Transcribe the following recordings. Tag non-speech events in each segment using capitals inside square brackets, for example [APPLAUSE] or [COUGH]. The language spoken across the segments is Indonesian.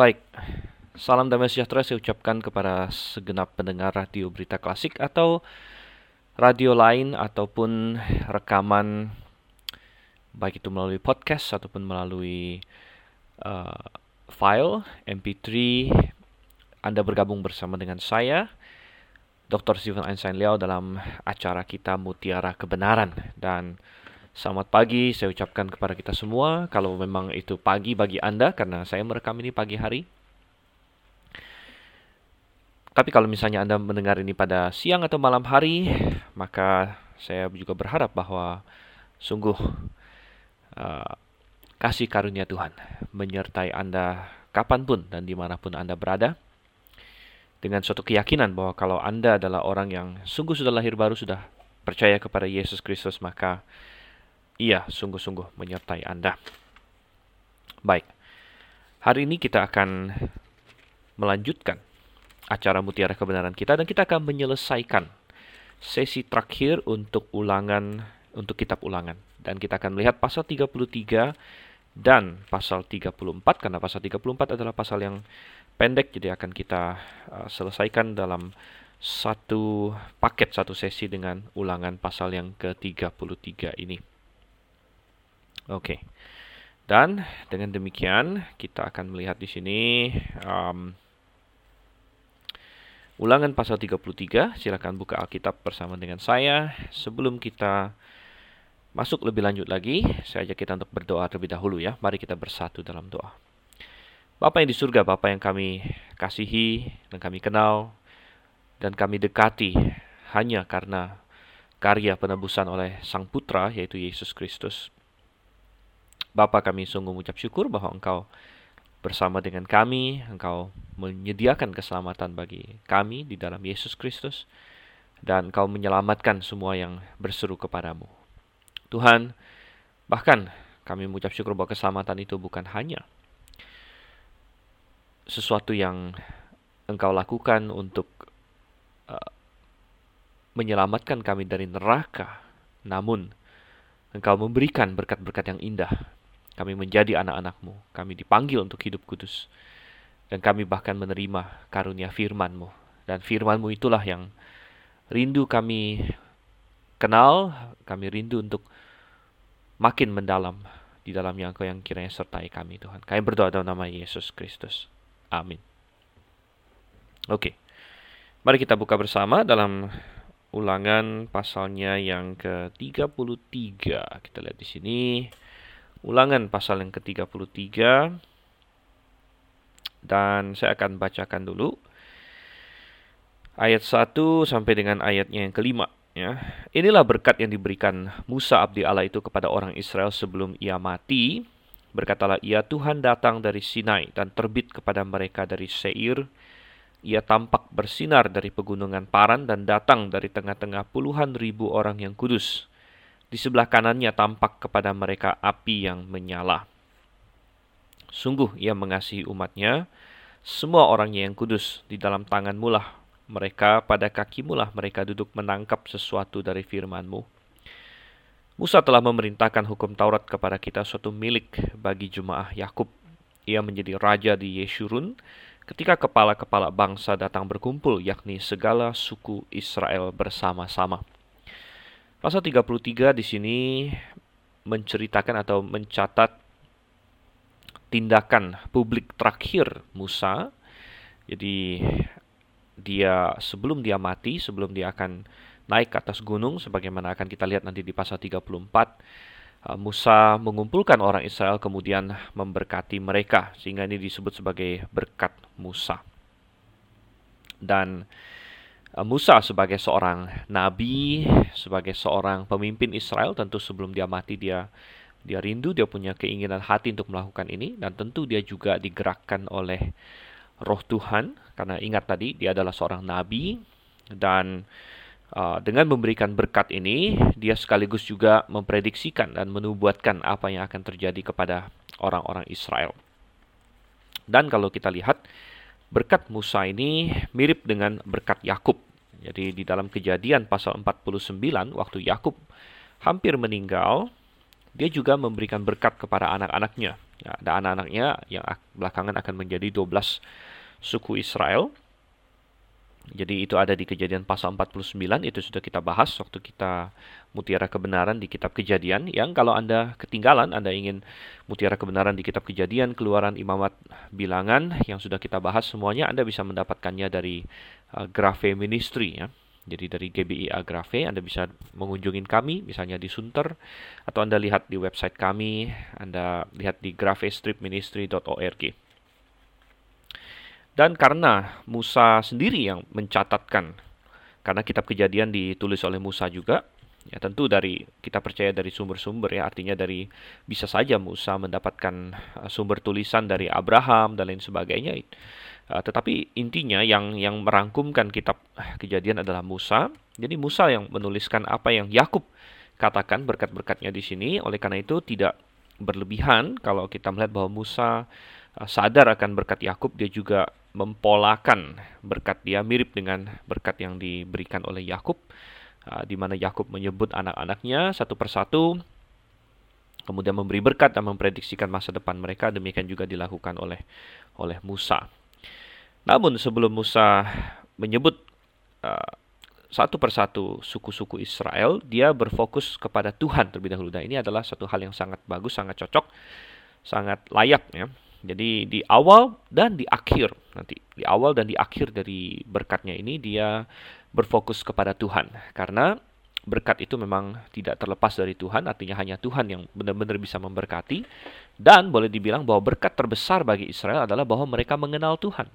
Baik, salam damai sejahtera saya ucapkan kepada segenap pendengar radio berita klasik atau radio lain ataupun rekaman baik itu melalui podcast ataupun melalui uh, file MP3 Anda bergabung bersama dengan saya Dr. Stephen Einstein Liao dalam acara kita Mutiara Kebenaran dan Selamat pagi, saya ucapkan kepada kita semua. Kalau memang itu pagi bagi Anda, karena saya merekam ini pagi hari. Tapi kalau misalnya Anda mendengar ini pada siang atau malam hari, maka saya juga berharap bahwa sungguh uh, kasih karunia Tuhan menyertai Anda kapan pun dan di mana pun Anda berada. Dengan suatu keyakinan bahwa kalau Anda adalah orang yang sungguh sudah lahir baru, sudah percaya kepada Yesus Kristus, maka ia sungguh-sungguh menyertai Anda. Baik, hari ini kita akan melanjutkan acara Mutiara Kebenaran kita dan kita akan menyelesaikan sesi terakhir untuk ulangan untuk kitab ulangan dan kita akan melihat pasal 33 dan pasal 34 karena pasal 34 adalah pasal yang pendek jadi akan kita uh, selesaikan dalam satu paket satu sesi dengan ulangan pasal yang ke-33 ini. Oke. Dan dengan demikian kita akan melihat di sini um, ulangan pasal 33. Silakan buka Alkitab bersama dengan saya. Sebelum kita masuk lebih lanjut lagi, saya ajak kita untuk berdoa terlebih dahulu ya. Mari kita bersatu dalam doa. Bapak yang di surga, Bapak yang kami kasihi dan kami kenal dan kami dekati hanya karena karya penebusan oleh Sang Putra yaitu Yesus Kristus. Bapa kami sungguh mengucap syukur bahwa Engkau bersama dengan kami, Engkau menyediakan keselamatan bagi kami di dalam Yesus Kristus, dan Engkau menyelamatkan semua yang berseru kepadamu. Tuhan, bahkan kami mengucap syukur bahwa keselamatan itu bukan hanya sesuatu yang Engkau lakukan untuk uh, menyelamatkan kami dari neraka, namun Engkau memberikan berkat-berkat yang indah kami menjadi anak-anakmu. Kami dipanggil untuk hidup kudus. Dan kami bahkan menerima karunia firmanmu. Dan firmanmu itulah yang rindu kami kenal. Kami rindu untuk makin mendalam di dalam yang kau yang kiranya sertai kami Tuhan. Kami berdoa dalam nama Yesus Kristus. Amin. Oke. Mari kita buka bersama dalam ulangan pasalnya yang ke-33. Kita lihat di sini. Ulangan pasal yang ke-33 dan saya akan bacakan dulu ayat 1 sampai dengan ayatnya yang kelima ya. Inilah berkat yang diberikan Musa abdi Allah itu kepada orang Israel sebelum ia mati. Berkatalah ia Tuhan datang dari Sinai dan terbit kepada mereka dari Seir. Ia tampak bersinar dari pegunungan Paran dan datang dari tengah-tengah puluhan ribu orang yang kudus. Di sebelah kanannya tampak kepada mereka api yang menyala. Sungguh ia mengasihi umatnya, semua orangnya yang kudus di dalam tangan mulah mereka pada kaki mulah mereka duduk menangkap sesuatu dari firmanmu. Musa telah memerintahkan hukum Taurat kepada kita suatu milik bagi jemaah Yakub. Ia menjadi raja di Yeshurun ketika kepala-kepala bangsa datang berkumpul, yakni segala suku Israel bersama-sama. Pasal 33 di sini menceritakan atau mencatat tindakan publik terakhir Musa. Jadi dia sebelum dia mati, sebelum dia akan naik ke atas gunung sebagaimana akan kita lihat nanti di pasal 34 uh, Musa mengumpulkan orang Israel kemudian memberkati mereka sehingga ini disebut sebagai berkat Musa. Dan Musa sebagai seorang nabi, sebagai seorang pemimpin Israel, tentu sebelum dia mati dia dia rindu, dia punya keinginan hati untuk melakukan ini. Dan tentu dia juga digerakkan oleh Roh Tuhan. Karena ingat tadi dia adalah seorang nabi. Dan uh, dengan memberikan berkat ini dia sekaligus juga memprediksikan dan menubuatkan apa yang akan terjadi kepada orang-orang Israel. Dan kalau kita lihat Berkat Musa ini mirip dengan berkat Yakub. Jadi di dalam kejadian pasal 49 waktu Yakub hampir meninggal, dia juga memberikan berkat kepada anak-anaknya. Ya, ada anak-anaknya yang belakangan akan menjadi 12 suku Israel. Jadi itu ada di kejadian pasal 49, itu sudah kita bahas waktu kita mutiara kebenaran di kitab kejadian. Yang kalau Anda ketinggalan, Anda ingin mutiara kebenaran di kitab kejadian, keluaran imamat bilangan yang sudah kita bahas semuanya, Anda bisa mendapatkannya dari uh, Grafe Ministry. Ya. Jadi dari GBI Agrave Anda bisa mengunjungi kami misalnya di Sunter atau Anda lihat di website kami, Anda lihat di grafestripministry.org. Dan karena Musa sendiri yang mencatatkan karena kitab Kejadian ditulis oleh Musa juga, ya tentu dari kita percaya dari sumber-sumber ya artinya dari bisa saja Musa mendapatkan uh, sumber tulisan dari Abraham dan lain sebagainya Uh, tetapi intinya yang yang merangkumkan kitab Kejadian adalah Musa. Jadi Musa yang menuliskan apa yang Yakub katakan berkat-berkatnya di sini. Oleh karena itu tidak berlebihan kalau kita melihat bahwa Musa sadar akan berkat Yakub, dia juga mempolakan berkat dia mirip dengan berkat yang diberikan oleh Yakub. Uh, di mana Yakub menyebut anak-anaknya satu persatu kemudian memberi berkat dan memprediksikan masa depan mereka demikian juga dilakukan oleh oleh Musa. Namun sebelum Musa menyebut uh, satu persatu suku-suku Israel, dia berfokus kepada Tuhan terlebih dahulu. Dan ini adalah satu hal yang sangat bagus, sangat cocok, sangat layak ya. Jadi di awal dan di akhir nanti, di awal dan di akhir dari berkatnya ini dia berfokus kepada Tuhan. Karena berkat itu memang tidak terlepas dari Tuhan, artinya hanya Tuhan yang benar-benar bisa memberkati. Dan boleh dibilang bahwa berkat terbesar bagi Israel adalah bahwa mereka mengenal Tuhan.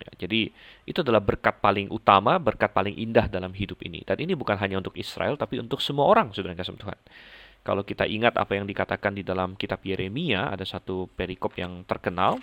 Ya, jadi itu adalah berkat paling utama, berkat paling indah dalam hidup ini. Dan ini bukan hanya untuk Israel, tapi untuk semua orang, saudara kasih Tuhan. Kalau kita ingat apa yang dikatakan di dalam kitab Yeremia, ada satu perikop yang terkenal,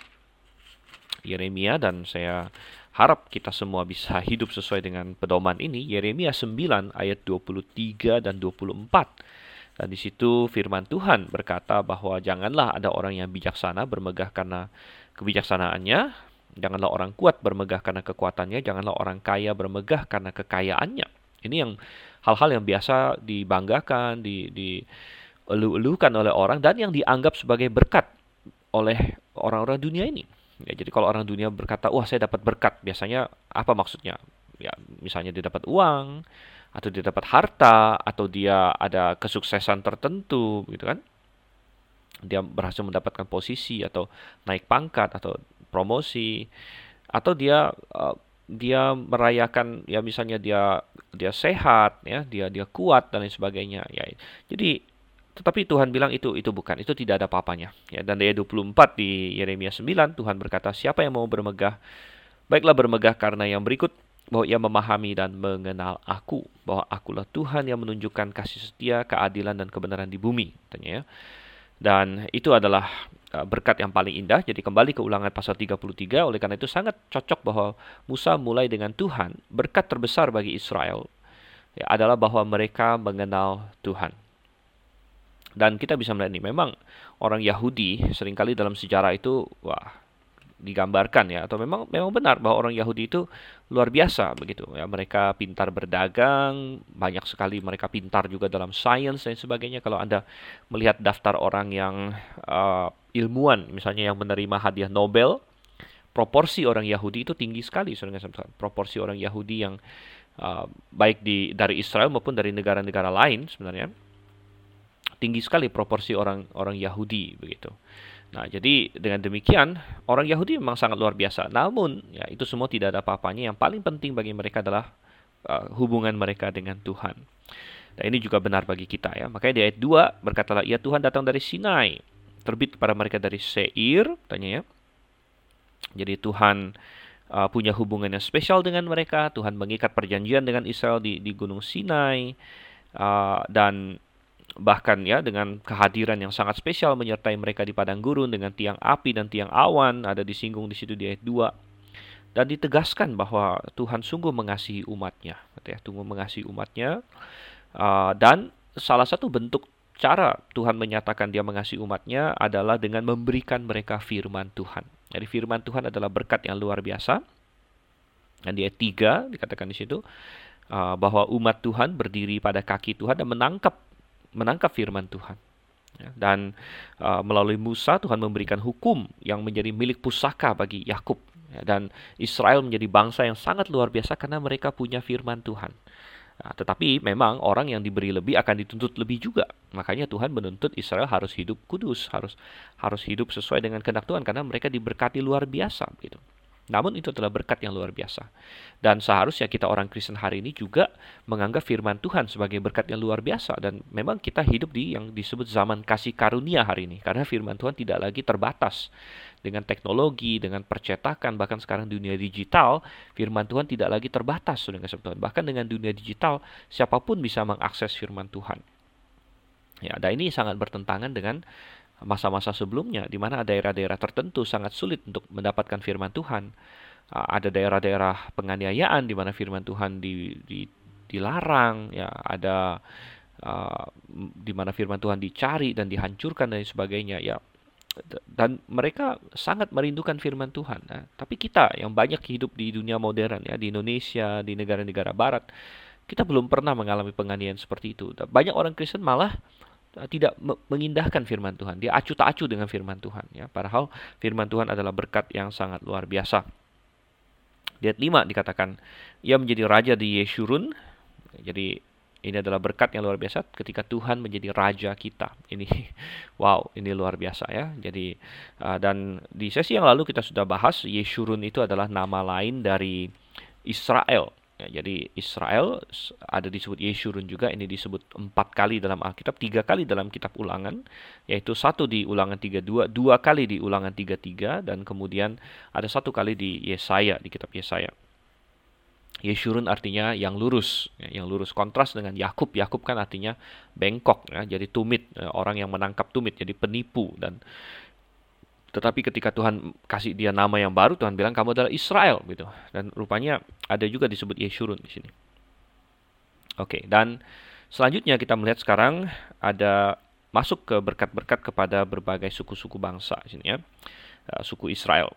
Yeremia, dan saya harap kita semua bisa [LAUGHS] hidup sesuai dengan pedoman ini. Yeremia 9 ayat 23 dan 24. Dan di situ firman Tuhan berkata bahwa janganlah ada orang yang bijaksana bermegah karena kebijaksanaannya, Janganlah orang kuat bermegah karena kekuatannya, janganlah orang kaya bermegah karena kekayaannya. Ini yang hal-hal yang biasa dibanggakan, di, di elu-elukan oleh orang dan yang dianggap sebagai berkat oleh orang-orang dunia ini. Ya, jadi kalau orang dunia berkata, wah saya dapat berkat, biasanya apa maksudnya? Ya, misalnya dia dapat uang, atau dia dapat harta, atau dia ada kesuksesan tertentu, gitu kan? Dia berhasil mendapatkan posisi atau naik pangkat atau promosi atau dia uh, dia merayakan ya misalnya dia dia sehat ya dia dia kuat dan lain sebagainya ya. Jadi tetapi Tuhan bilang itu itu bukan itu tidak ada apa-apanya ya. Dan ayat 24 di Yeremia 9 Tuhan berkata siapa yang mau bermegah baiklah bermegah karena yang berikut bahwa ia memahami dan mengenal aku bahwa akulah Tuhan yang menunjukkan kasih setia keadilan dan kebenaran di bumi katanya ya. Dan itu adalah berkat yang paling indah. Jadi kembali ke ulangan pasal 33, oleh karena itu sangat cocok bahwa Musa mulai dengan Tuhan. Berkat terbesar bagi Israel ya, adalah bahwa mereka mengenal Tuhan. Dan kita bisa melihat ini, memang orang Yahudi sering kali dalam sejarah itu, wah digambarkan ya atau memang memang benar bahwa orang Yahudi itu luar biasa begitu ya. Mereka pintar berdagang banyak sekali mereka pintar juga dalam sains dan sebagainya. Kalau anda melihat daftar orang yang uh, ilmuwan misalnya yang menerima hadiah Nobel proporsi orang Yahudi itu tinggi sekali proporsi orang Yahudi yang uh, baik di dari Israel maupun dari negara-negara lain sebenarnya tinggi sekali proporsi orang orang Yahudi begitu Nah, jadi dengan demikian orang Yahudi memang sangat luar biasa. Namun, ya itu semua tidak ada apa-apanya. Yang paling penting bagi mereka adalah uh, hubungan mereka dengan Tuhan. Dan ini juga benar bagi kita ya. Makanya di ayat 2 berkatalah, "Ya Tuhan datang dari Sinai, terbit kepada mereka dari Seir," tanya ya. Jadi Tuhan uh, punya hubungan yang spesial dengan mereka. Tuhan mengikat perjanjian dengan Israel di di Gunung Sinai. Uh, dan bahkan ya dengan kehadiran yang sangat spesial menyertai mereka di padang gurun dengan tiang api dan tiang awan ada disinggung di situ di ayat 2 dan ditegaskan bahwa Tuhan sungguh mengasihi umatnya ya tunggu mengasihi umatnya. Uh, dan salah satu bentuk cara Tuhan menyatakan dia mengasihi umatnya adalah dengan memberikan mereka firman Tuhan. Jadi firman Tuhan adalah berkat yang luar biasa. Dan di ayat 3 dikatakan di situ uh, bahwa umat Tuhan berdiri pada kaki Tuhan dan menangkap menangkap firman Tuhan. Ya, dan uh, melalui Musa Tuhan memberikan hukum yang menjadi milik pusaka bagi Yakub ya, dan Israel menjadi bangsa yang sangat luar biasa karena mereka punya firman Tuhan. Nah, tetapi memang orang yang diberi lebih akan dituntut lebih juga. Makanya Tuhan menuntut Israel harus hidup kudus, harus harus hidup sesuai dengan kehendak Tuhan karena mereka diberkati luar biasa gitu. Namun itu adalah berkat yang luar biasa. Dan seharusnya kita orang Kristen hari ini juga menganggap firman Tuhan sebagai berkat yang luar biasa. Dan memang kita hidup di yang disebut zaman kasih karunia hari ini. Karena firman Tuhan tidak lagi terbatas. Dengan teknologi, dengan percetakan, bahkan sekarang dunia digital, firman Tuhan tidak lagi terbatas. Dengan Tuhan. Bahkan dengan dunia digital, siapa pun bisa mengakses firman Tuhan. Ya, dan ini sangat bertentangan dengan masa-masa sebelumnya di mana daerah-daerah tertentu sangat sulit untuk mendapatkan firman Tuhan. Ada daerah-daerah penganiayaan di mana firman Tuhan di, di, dilarang, ya ada uh, di mana firman Tuhan dicari dan dihancurkan dan sebagainya, ya dan mereka sangat merindukan firman Tuhan. Nah, tapi kita yang banyak hidup di dunia modern ya di Indonesia, di negara-negara Barat, kita belum pernah mengalami penganiayaan seperti itu. Banyak orang Kristen malah tidak mengindahkan firman Tuhan. Dia acu tak acu dengan firman Tuhan ya. Padahal firman Tuhan adalah berkat yang sangat luar biasa. Ayat 5 dikatakan ia menjadi raja di Yeshurun. Jadi ini adalah berkat yang luar biasa ketika Tuhan menjadi raja kita. Ini [LAUGHS] wow, ini luar biasa ya. Jadi uh, dan di sesi yang lalu kita sudah bahas Yeshurun itu adalah nama lain dari Israel Ya, jadi Israel ada disebut Yeshurun juga, ini disebut empat kali dalam Alkitab, tiga kali dalam kitab ulangan, yaitu satu di ulangan 32, dua kali di ulangan 33, dan kemudian ada satu kali di Yesaya, di kitab Yesaya. Yeshurun artinya yang lurus, ya, yang lurus kontras dengan Yakub. Yakub kan artinya bengkok, ya, jadi tumit, ya, orang yang menangkap tumit, jadi penipu dan tetapi ketika Tuhan kasih dia nama yang baru, Tuhan bilang kamu adalah Israel gitu. Dan rupanya ada juga disebut Yeshurun di sini. Oke, dan selanjutnya kita melihat sekarang ada masuk ke berkat-berkat kepada berbagai suku-suku bangsa di sini ya. Uh, suku Israel.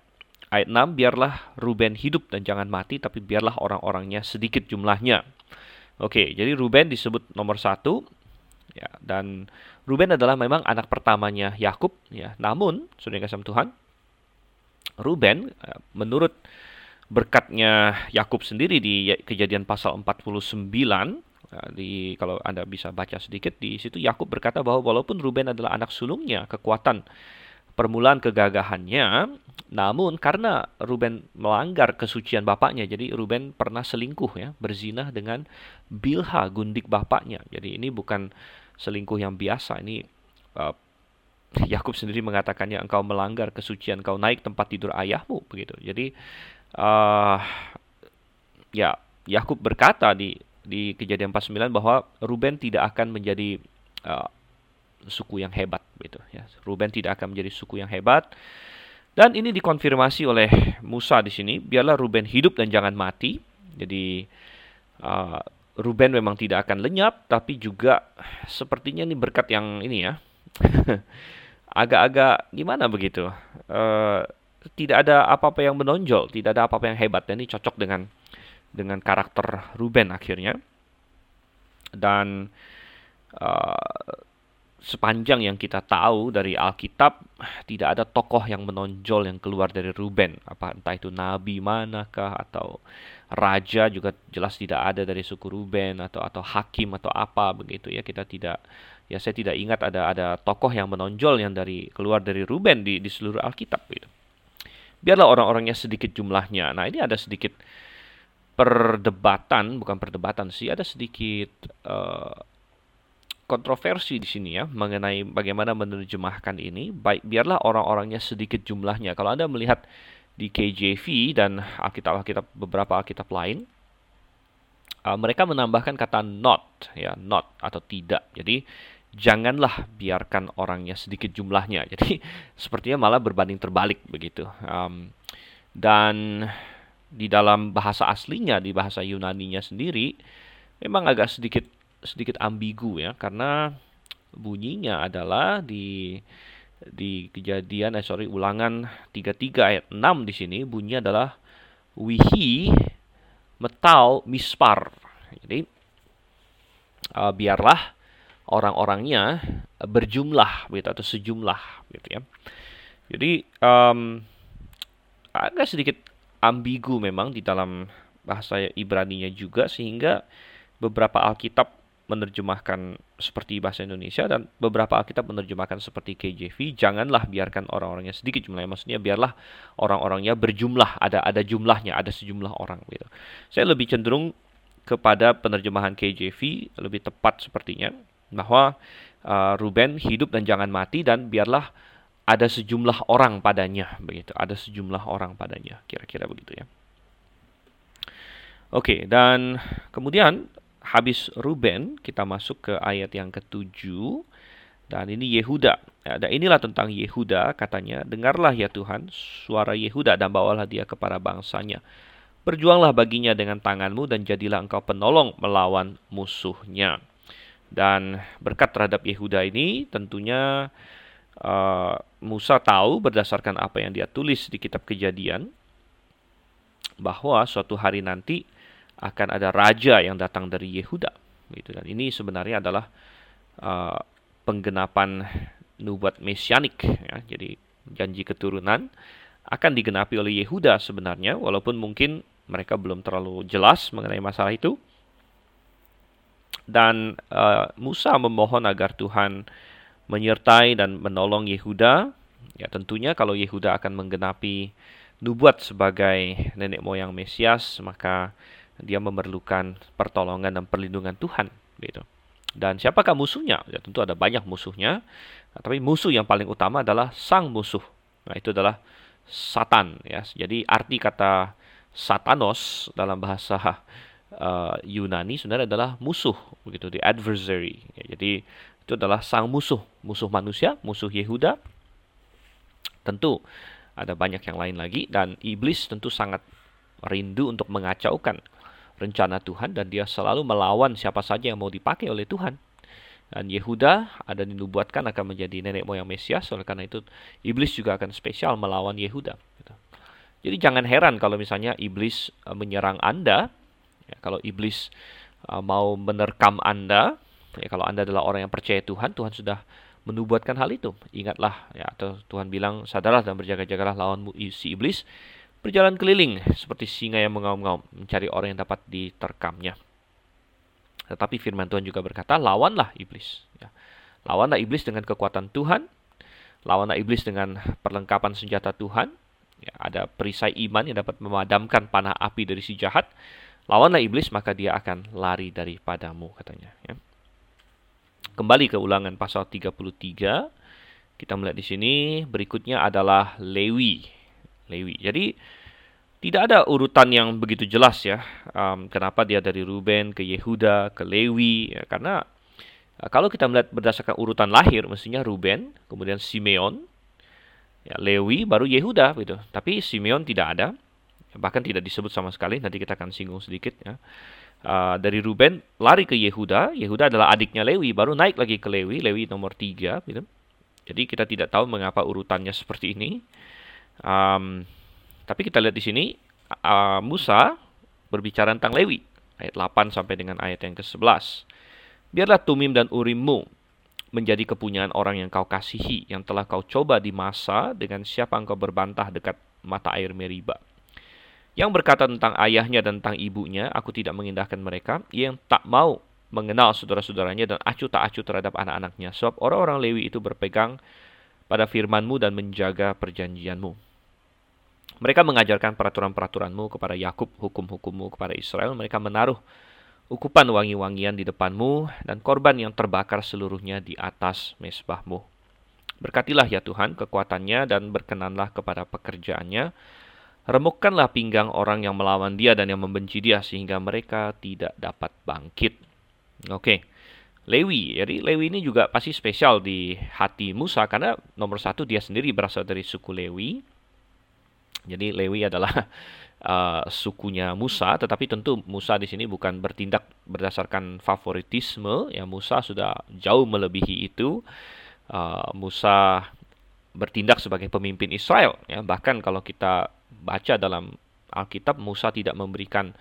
Ayat 6, biarlah Ruben hidup dan jangan mati, tapi biarlah orang-orangnya sedikit jumlahnya. Oke, jadi Ruben disebut nomor satu, ya, dan Ruben adalah memang anak pertamanya Yakub, ya. Namun, sudah kasih Tuhan, Ruben eh, menurut berkatnya Yakub sendiri di Kejadian pasal 49 eh, di kalau Anda bisa baca sedikit di situ Yakub berkata bahwa walaupun Ruben adalah anak sulungnya, kekuatan permulaan kegagahannya, namun karena Ruben melanggar kesucian bapaknya, jadi Ruben pernah selingkuh ya, berzinah dengan Bilha gundik bapaknya. Jadi ini bukan selingkuh yang biasa. Ini uh, Yakub sendiri mengatakannya engkau melanggar kesucian kau naik tempat tidur ayahmu. Begitu. Jadi uh, ya Yakub berkata di di kejadian 49 bahwa Ruben tidak akan menjadi uh, suku yang hebat gitu ya. Ruben tidak akan menjadi suku yang hebat. Dan ini dikonfirmasi oleh Musa di sini biarlah Ruben hidup dan jangan mati. Jadi uh, Ruben memang tidak akan lenyap, tapi juga sepertinya ini berkat yang ini ya, [LAUGHS] agak-agak gimana begitu. Uh, tidak ada apa-apa yang menonjol, tidak ada apa-apa yang hebat. Dan ini cocok dengan dengan karakter Ruben akhirnya. Dan uh, sepanjang yang kita tahu dari Alkitab, tidak ada tokoh yang menonjol yang keluar dari Ruben. Apa entah itu nabi manakah atau raja juga jelas tidak ada dari suku Ruben atau atau hakim atau apa begitu ya kita tidak ya saya tidak ingat ada ada tokoh yang menonjol yang dari keluar dari Ruben di di seluruh Alkitab gitu. Biarlah orang-orangnya sedikit jumlahnya. Nah, ini ada sedikit perdebatan, bukan perdebatan sih, ada sedikit uh, kontroversi di sini ya mengenai bagaimana menerjemahkan ini. Baik, biarlah orang-orangnya sedikit jumlahnya. Kalau Anda melihat di KJV dan Alkitab-Alkitab beberapa Alkitab lain uh, mereka menambahkan kata not ya not atau tidak. Jadi janganlah biarkan orangnya sedikit jumlahnya. [LAUGHS] Jadi sepertinya malah berbanding terbalik begitu. Um, dan di dalam bahasa aslinya di bahasa Yunani-nya sendiri memang agak sedikit sedikit ambigu ya. Karena bunyinya adalah di di kejadian eh sorry ulangan 33 ayat 6 di sini bunyinya adalah wihi metal mispar. Jadi uh, biarlah orang-orangnya berjumlah gitu atau sejumlah gitu ya. Jadi um, agak sedikit ambigu memang di dalam bahasa Ibrani-nya juga sehingga beberapa Alkitab menerjemahkan seperti bahasa Indonesia dan beberapa Alkitab menerjemahkan seperti KJV. Janganlah biarkan orang-orangnya sedikit jumlahnya. Maksudnya biarlah orang-orangnya berjumlah, ada ada jumlahnya, ada sejumlah orang gitu. Saya lebih cenderung kepada penerjemahan KJV lebih tepat sepertinya bahwa uh, Ruben hidup dan jangan mati dan biarlah ada sejumlah orang padanya begitu. Ada sejumlah orang padanya, kira-kira begitu ya. Oke, dan kemudian habis Ruben, kita masuk ke ayat yang ketujuh. Dan ini Yehuda. Ya, dan inilah tentang Yehuda, katanya, Dengarlah ya Tuhan, suara Yehuda dan bawalah dia kepada bangsanya. Berjuanglah baginya dengan tanganmu dan jadilah engkau penolong melawan musuhnya. Dan berkat terhadap Yehuda ini tentunya uh, Musa tahu berdasarkan apa yang dia tulis di kitab kejadian bahwa suatu hari nanti akan ada raja yang datang dari Yehuda gitu dan ini sebenarnya adalah uh, penggenapan nubuat mesianik ya. Jadi janji keturunan akan digenapi oleh Yehuda sebenarnya walaupun mungkin mereka belum terlalu jelas mengenai masalah itu. Dan uh, Musa memohon agar Tuhan menyertai dan menolong Yehuda. Ya tentunya kalau Yehuda akan menggenapi nubuat sebagai nenek moyang Mesias maka dia memerlukan pertolongan dan perlindungan Tuhan gitu. Dan siapakah musuhnya? Ya tentu ada banyak musuhnya, tapi musuh yang paling utama adalah sang musuh. Nah, itu adalah Satan ya. Jadi arti kata Satanos dalam bahasa uh, Yunani sebenarnya adalah musuh begitu, the adversary. Ya, jadi itu adalah sang musuh, musuh manusia, musuh Yehuda. Tentu ada banyak yang lain lagi dan iblis tentu sangat rindu untuk mengacaukan rencana Tuhan dan dia selalu melawan siapa saja yang mau dipakai oleh Tuhan. Dan Yehuda ada dinubuatkan akan menjadi nenek moyang Mesias, oleh karena itu iblis juga akan spesial melawan Yehuda. Gitu. Jadi jangan heran kalau misalnya iblis uh, menyerang Anda, ya, kalau iblis uh, mau menerkam Anda, ya, kalau Anda adalah orang yang percaya Tuhan, Tuhan sudah menubuatkan hal itu. Ingatlah, ya, atau Tuhan bilang, sadarlah dan berjaga-jagalah lawan si iblis, berjalan keliling seperti singa yang mengaum-ngaum mencari orang yang dapat diterkamnya. Tetapi firman Tuhan juga berkata, lawanlah iblis. Ya. Lawanlah iblis dengan kekuatan Tuhan, lawanlah iblis dengan perlengkapan senjata Tuhan. Ya, ada perisai iman yang dapat memadamkan panah api dari si jahat. Lawanlah iblis, maka dia akan lari daripadamu, katanya. Ya. Kembali ke ulangan pasal 33, kita melihat di sini berikutnya adalah Lewi. Lewi. Jadi tidak ada urutan yang begitu jelas ya. Um, kenapa dia dari Ruben ke Yehuda ke Lewi? Ya, karena uh, kalau kita melihat berdasarkan urutan lahir, mestinya Ruben, kemudian Simeon, ya, Lewi, baru Yehuda gitu. Tapi Simeon tidak ada, bahkan tidak disebut sama sekali. Nanti kita akan singgung sedikit ya. Uh, dari Ruben lari ke Yehuda, Yehuda adalah adiknya Lewi, baru naik lagi ke Lewi, Lewi nomor tiga gitu. Jadi kita tidak tahu mengapa urutannya seperti ini. Um, tapi kita lihat di sini uh, Musa berbicara tentang Lewi ayat 8 sampai dengan ayat yang ke-11. Biarlah Tumim dan Urimmu menjadi kepunyaan orang yang kau kasihi, yang telah kau coba di masa dengan siapa engkau berbantah dekat mata air Meriba. Yang berkata tentang ayahnya dan tentang ibunya, aku tidak mengindahkan mereka, yang tak mau mengenal saudara-saudaranya dan acuh tak acuh terhadap anak-anaknya. Sebab orang-orang Lewi itu berpegang pada firmanmu dan menjaga perjanjianmu. Mereka mengajarkan peraturan-peraturanmu kepada Yakub, hukum-hukummu kepada Israel. Mereka menaruh ukupan wangi-wangian di depanmu dan korban yang terbakar seluruhnya di atas mesbahmu. Berkatilah ya Tuhan kekuatannya dan berkenanlah kepada pekerjaannya. Remukkanlah pinggang orang yang melawan dia dan yang membenci dia sehingga mereka tidak dapat bangkit. Oke. Okay. Lewi. Jadi Lewi ini juga pasti spesial di hati Musa karena nomor satu dia sendiri berasal dari suku Lewi. Jadi Lewi adalah uh, [LAUGHS] sukunya Musa, tetapi tentu Musa di sini bukan bertindak berdasarkan favoritisme. Ya Musa sudah jauh melebihi itu. Uh, Musa bertindak sebagai pemimpin Israel. Ya bahkan kalau kita baca dalam Alkitab, Musa tidak memberikan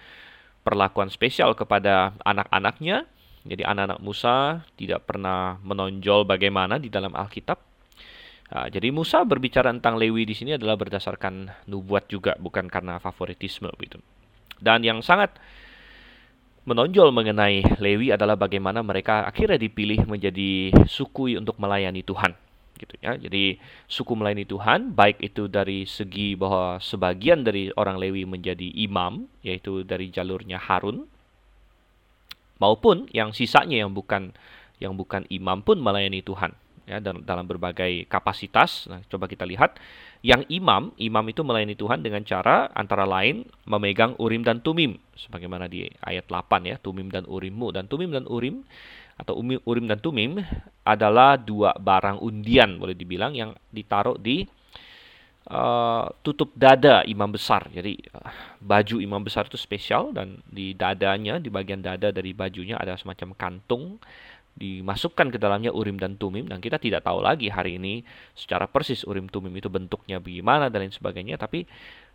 perlakuan spesial kepada anak-anaknya Jadi anak-anak Musa tidak pernah menonjol bagaimana di dalam Alkitab. Nah, jadi Musa berbicara tentang Lewi di sini adalah berdasarkan nubuat juga, bukan karena favoritisme gitu. Dan yang sangat menonjol mengenai Lewi adalah bagaimana mereka akhirnya dipilih menjadi suku untuk melayani Tuhan gitu ya. Jadi suku melayani Tuhan baik itu dari segi bahwa sebagian dari orang Lewi menjadi imam yaitu dari jalurnya Harun maupun yang sisanya yang bukan yang bukan imam pun melayani Tuhan ya dalam, berbagai kapasitas. Nah, coba kita lihat yang imam, imam itu melayani Tuhan dengan cara antara lain memegang urim dan tumim sebagaimana di ayat 8 ya, tumim dan urimmu dan tumim dan urim atau urim dan tumim adalah dua barang undian boleh dibilang yang ditaruh di uh, tutup dada imam besar. Jadi uh, baju imam besar itu spesial dan di dadanya di bagian dada dari bajunya ada semacam kantung dimasukkan ke dalamnya urim dan tumim. Dan kita tidak tahu lagi hari ini secara persis urim tumim itu bentuknya bagaimana dan lain sebagainya. Tapi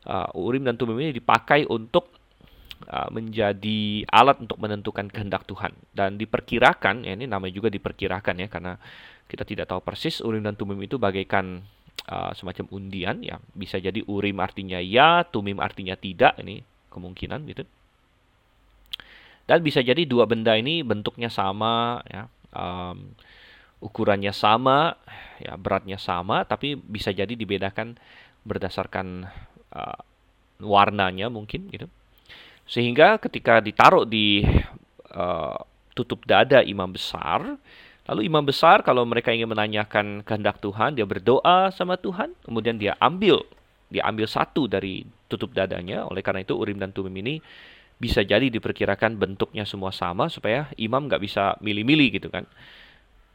uh, urim dan tumim ini dipakai untuk uh, menjadi alat untuk menentukan kehendak Tuhan. Dan diperkirakan ya ini namanya juga diperkirakan ya karena kita tidak tahu persis urim dan tumim itu bagaikan uh, semacam undian ya. Bisa jadi urim artinya ya tumim artinya tidak ini kemungkinan gitu. Dan bisa jadi dua benda ini bentuknya sama, ya, um, ukurannya sama, ya beratnya sama, tapi bisa jadi dibedakan berdasarkan uh, warnanya mungkin gitu. Sehingga ketika ditaruh di uh, tutup dada imam besar, lalu imam besar kalau mereka ingin menanyakan kehendak Tuhan, dia berdoa sama Tuhan, kemudian dia ambil, dia ambil satu dari tutup dadanya. Oleh karena itu Urim dan Tumim ini bisa jadi diperkirakan bentuknya semua sama supaya imam nggak bisa milih-milih gitu kan.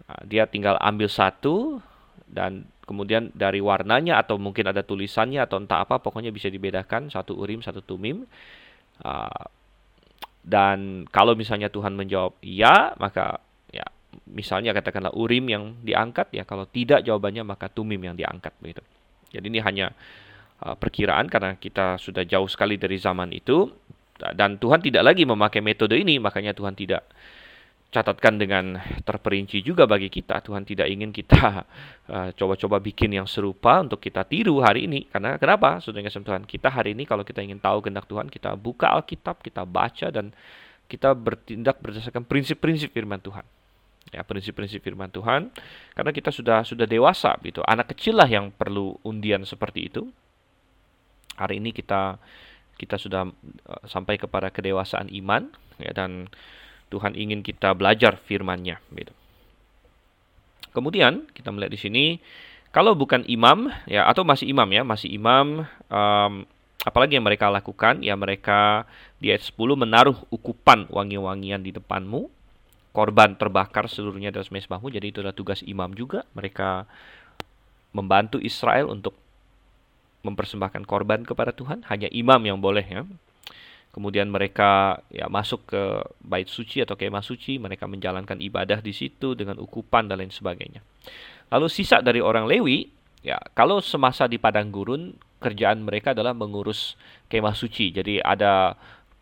Nah, dia tinggal ambil satu dan kemudian dari warnanya atau mungkin ada tulisannya atau entah apa pokoknya bisa dibedakan satu urim satu tumim. Uh, dan kalau misalnya Tuhan menjawab ya maka misalnya katakanlah urim yang diangkat ya kalau tidak jawabannya maka tumim yang diangkat begitu. Jadi ini hanya uh, perkiraan karena kita sudah jauh sekali dari zaman itu dan Tuhan tidak lagi memakai metode ini, makanya Tuhan tidak catatkan dengan terperinci juga bagi kita. Tuhan tidak ingin kita [LAUGHS] uh, coba-coba uh, bikin yang serupa untuk kita tiru hari ini. Karena kenapa? Kasih Tuhan, kita hari ini kalau kita ingin tahu kehendak Tuhan, kita buka Alkitab, kita baca dan kita bertindak berdasarkan prinsip-prinsip firman Tuhan. Ya, prinsip-prinsip firman Tuhan karena kita sudah sudah dewasa gitu. Anak kecil lah yang perlu undian seperti itu. Hari ini kita kita sudah uh, sampai kepada kedewasaan iman ya dan Tuhan ingin kita belajar firman-Nya gitu. Kemudian kita melihat di sini kalau bukan imam ya atau masih imam ya, masih imam um, apalagi yang mereka lakukan ya mereka di ayat 10 menaruh ukupan wangi-wangian di depanmu korban terbakar seluruhnya dalam mesbahmu jadi itu adalah tugas imam juga mereka membantu Israel untuk mempersembahkan korban kepada Tuhan, hanya imam yang boleh ya. Kemudian mereka ya masuk ke bait suci atau kemah suci, mereka menjalankan ibadah di situ dengan ukupan dan lain sebagainya. Lalu sisa dari orang Lewi, ya kalau semasa di padang gurun kerjaan mereka adalah mengurus kemah suci. Jadi ada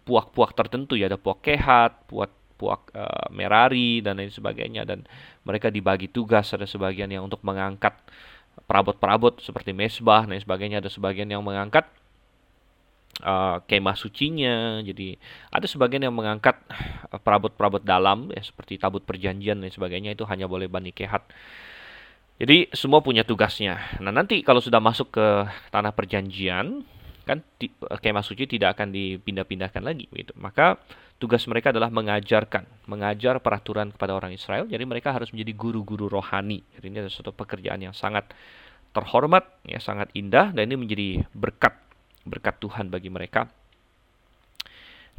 puak-puak tertentu ya, ada puak kehat, puak puak uh, merari dan lain sebagainya. Dan mereka dibagi tugas ada sebagian yang untuk mengangkat perabot-perabot seperti mesbah dan sebagainya ada sebagian yang mengangkat uh, kemah sucinya. Jadi ada sebagian yang mengangkat uh, perabot-perabot dalam ya seperti tabut perjanjian dan sebagainya itu hanya boleh bani kehat. Jadi semua punya tugasnya. Nah nanti kalau sudah masuk ke tanah perjanjian kan kemah suci tidak akan dipindah-pindahkan lagi gitu maka tugas mereka adalah mengajarkan, mengajar peraturan kepada orang Israel. Jadi mereka harus menjadi guru-guru rohani. Jadi ini adalah suatu pekerjaan yang sangat terhormat, ya sangat indah dan ini menjadi berkat berkat Tuhan bagi mereka.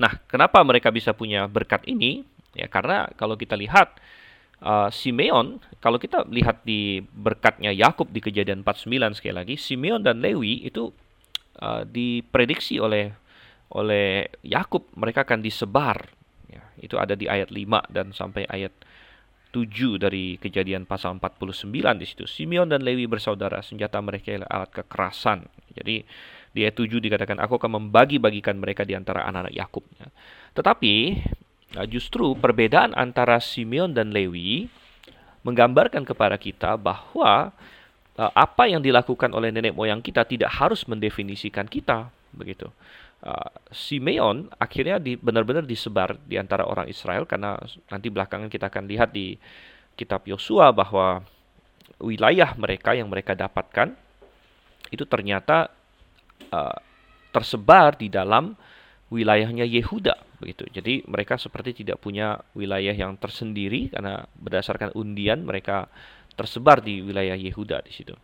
Nah, kenapa mereka bisa punya berkat ini? Ya karena kalau kita lihat uh, Simeon, kalau kita lihat di berkatnya Yakub di Kejadian 49 sekali lagi, Simeon dan Lewi itu uh, diprediksi oleh oleh Yakub mereka akan disebar. Ya, itu ada di ayat 5 dan sampai ayat 7 dari kejadian pasal 49 di situ. Simeon dan Lewi bersaudara senjata mereka adalah alat kekerasan. Jadi di ayat 7 dikatakan aku akan membagi-bagikan mereka di antara anak-anak Yakub. Ya. tetapi Nah, justru perbedaan antara Simeon dan Lewi menggambarkan kepada kita bahwa apa yang dilakukan oleh nenek moyang kita tidak harus mendefinisikan kita, begitu. Uh, Simeon akhirnya di, benar-benar disebar di antara orang Israel karena nanti belakangan kita akan lihat di kitab Yosua bahwa wilayah mereka yang mereka dapatkan itu ternyata uh, tersebar di dalam wilayahnya Yehuda begitu. Jadi mereka seperti tidak punya wilayah yang tersendiri karena berdasarkan undian mereka tersebar di wilayah Yehuda di situ.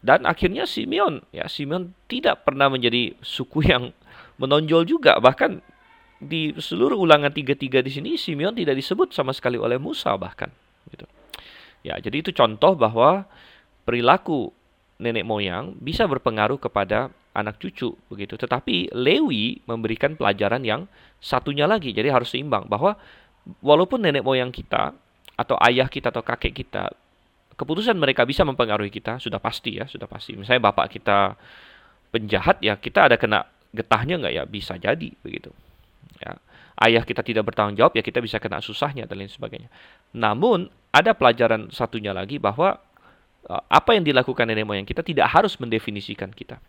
Dan akhirnya Simeon ya Simeon tidak pernah menjadi suku [LAUGHS] yang menonjol juga bahkan di seluruh ulangan tiga-tiga di sini Simeon tidak disebut sama sekali oleh Musa bahkan gitu. Ya, jadi itu contoh bahwa perilaku nenek moyang bisa berpengaruh kepada anak cucu begitu. Tetapi Lewi memberikan pelajaran yang satunya lagi. Jadi harus seimbang bahwa walaupun nenek moyang kita atau ayah kita atau kakek kita keputusan mereka bisa mempengaruhi kita sudah pasti ya, sudah pasti. Misalnya bapak kita penjahat ya kita ada kena getahnya nggak ya bisa jadi begitu. Ya. Ayah kita tidak bertanggung jawab ya kita bisa kena susahnya dan lain sebagainya. Namun ada pelajaran satunya lagi bahwa Eh, apa yang dilakukan nenek moyang kita tidak harus mendefinisikan kita.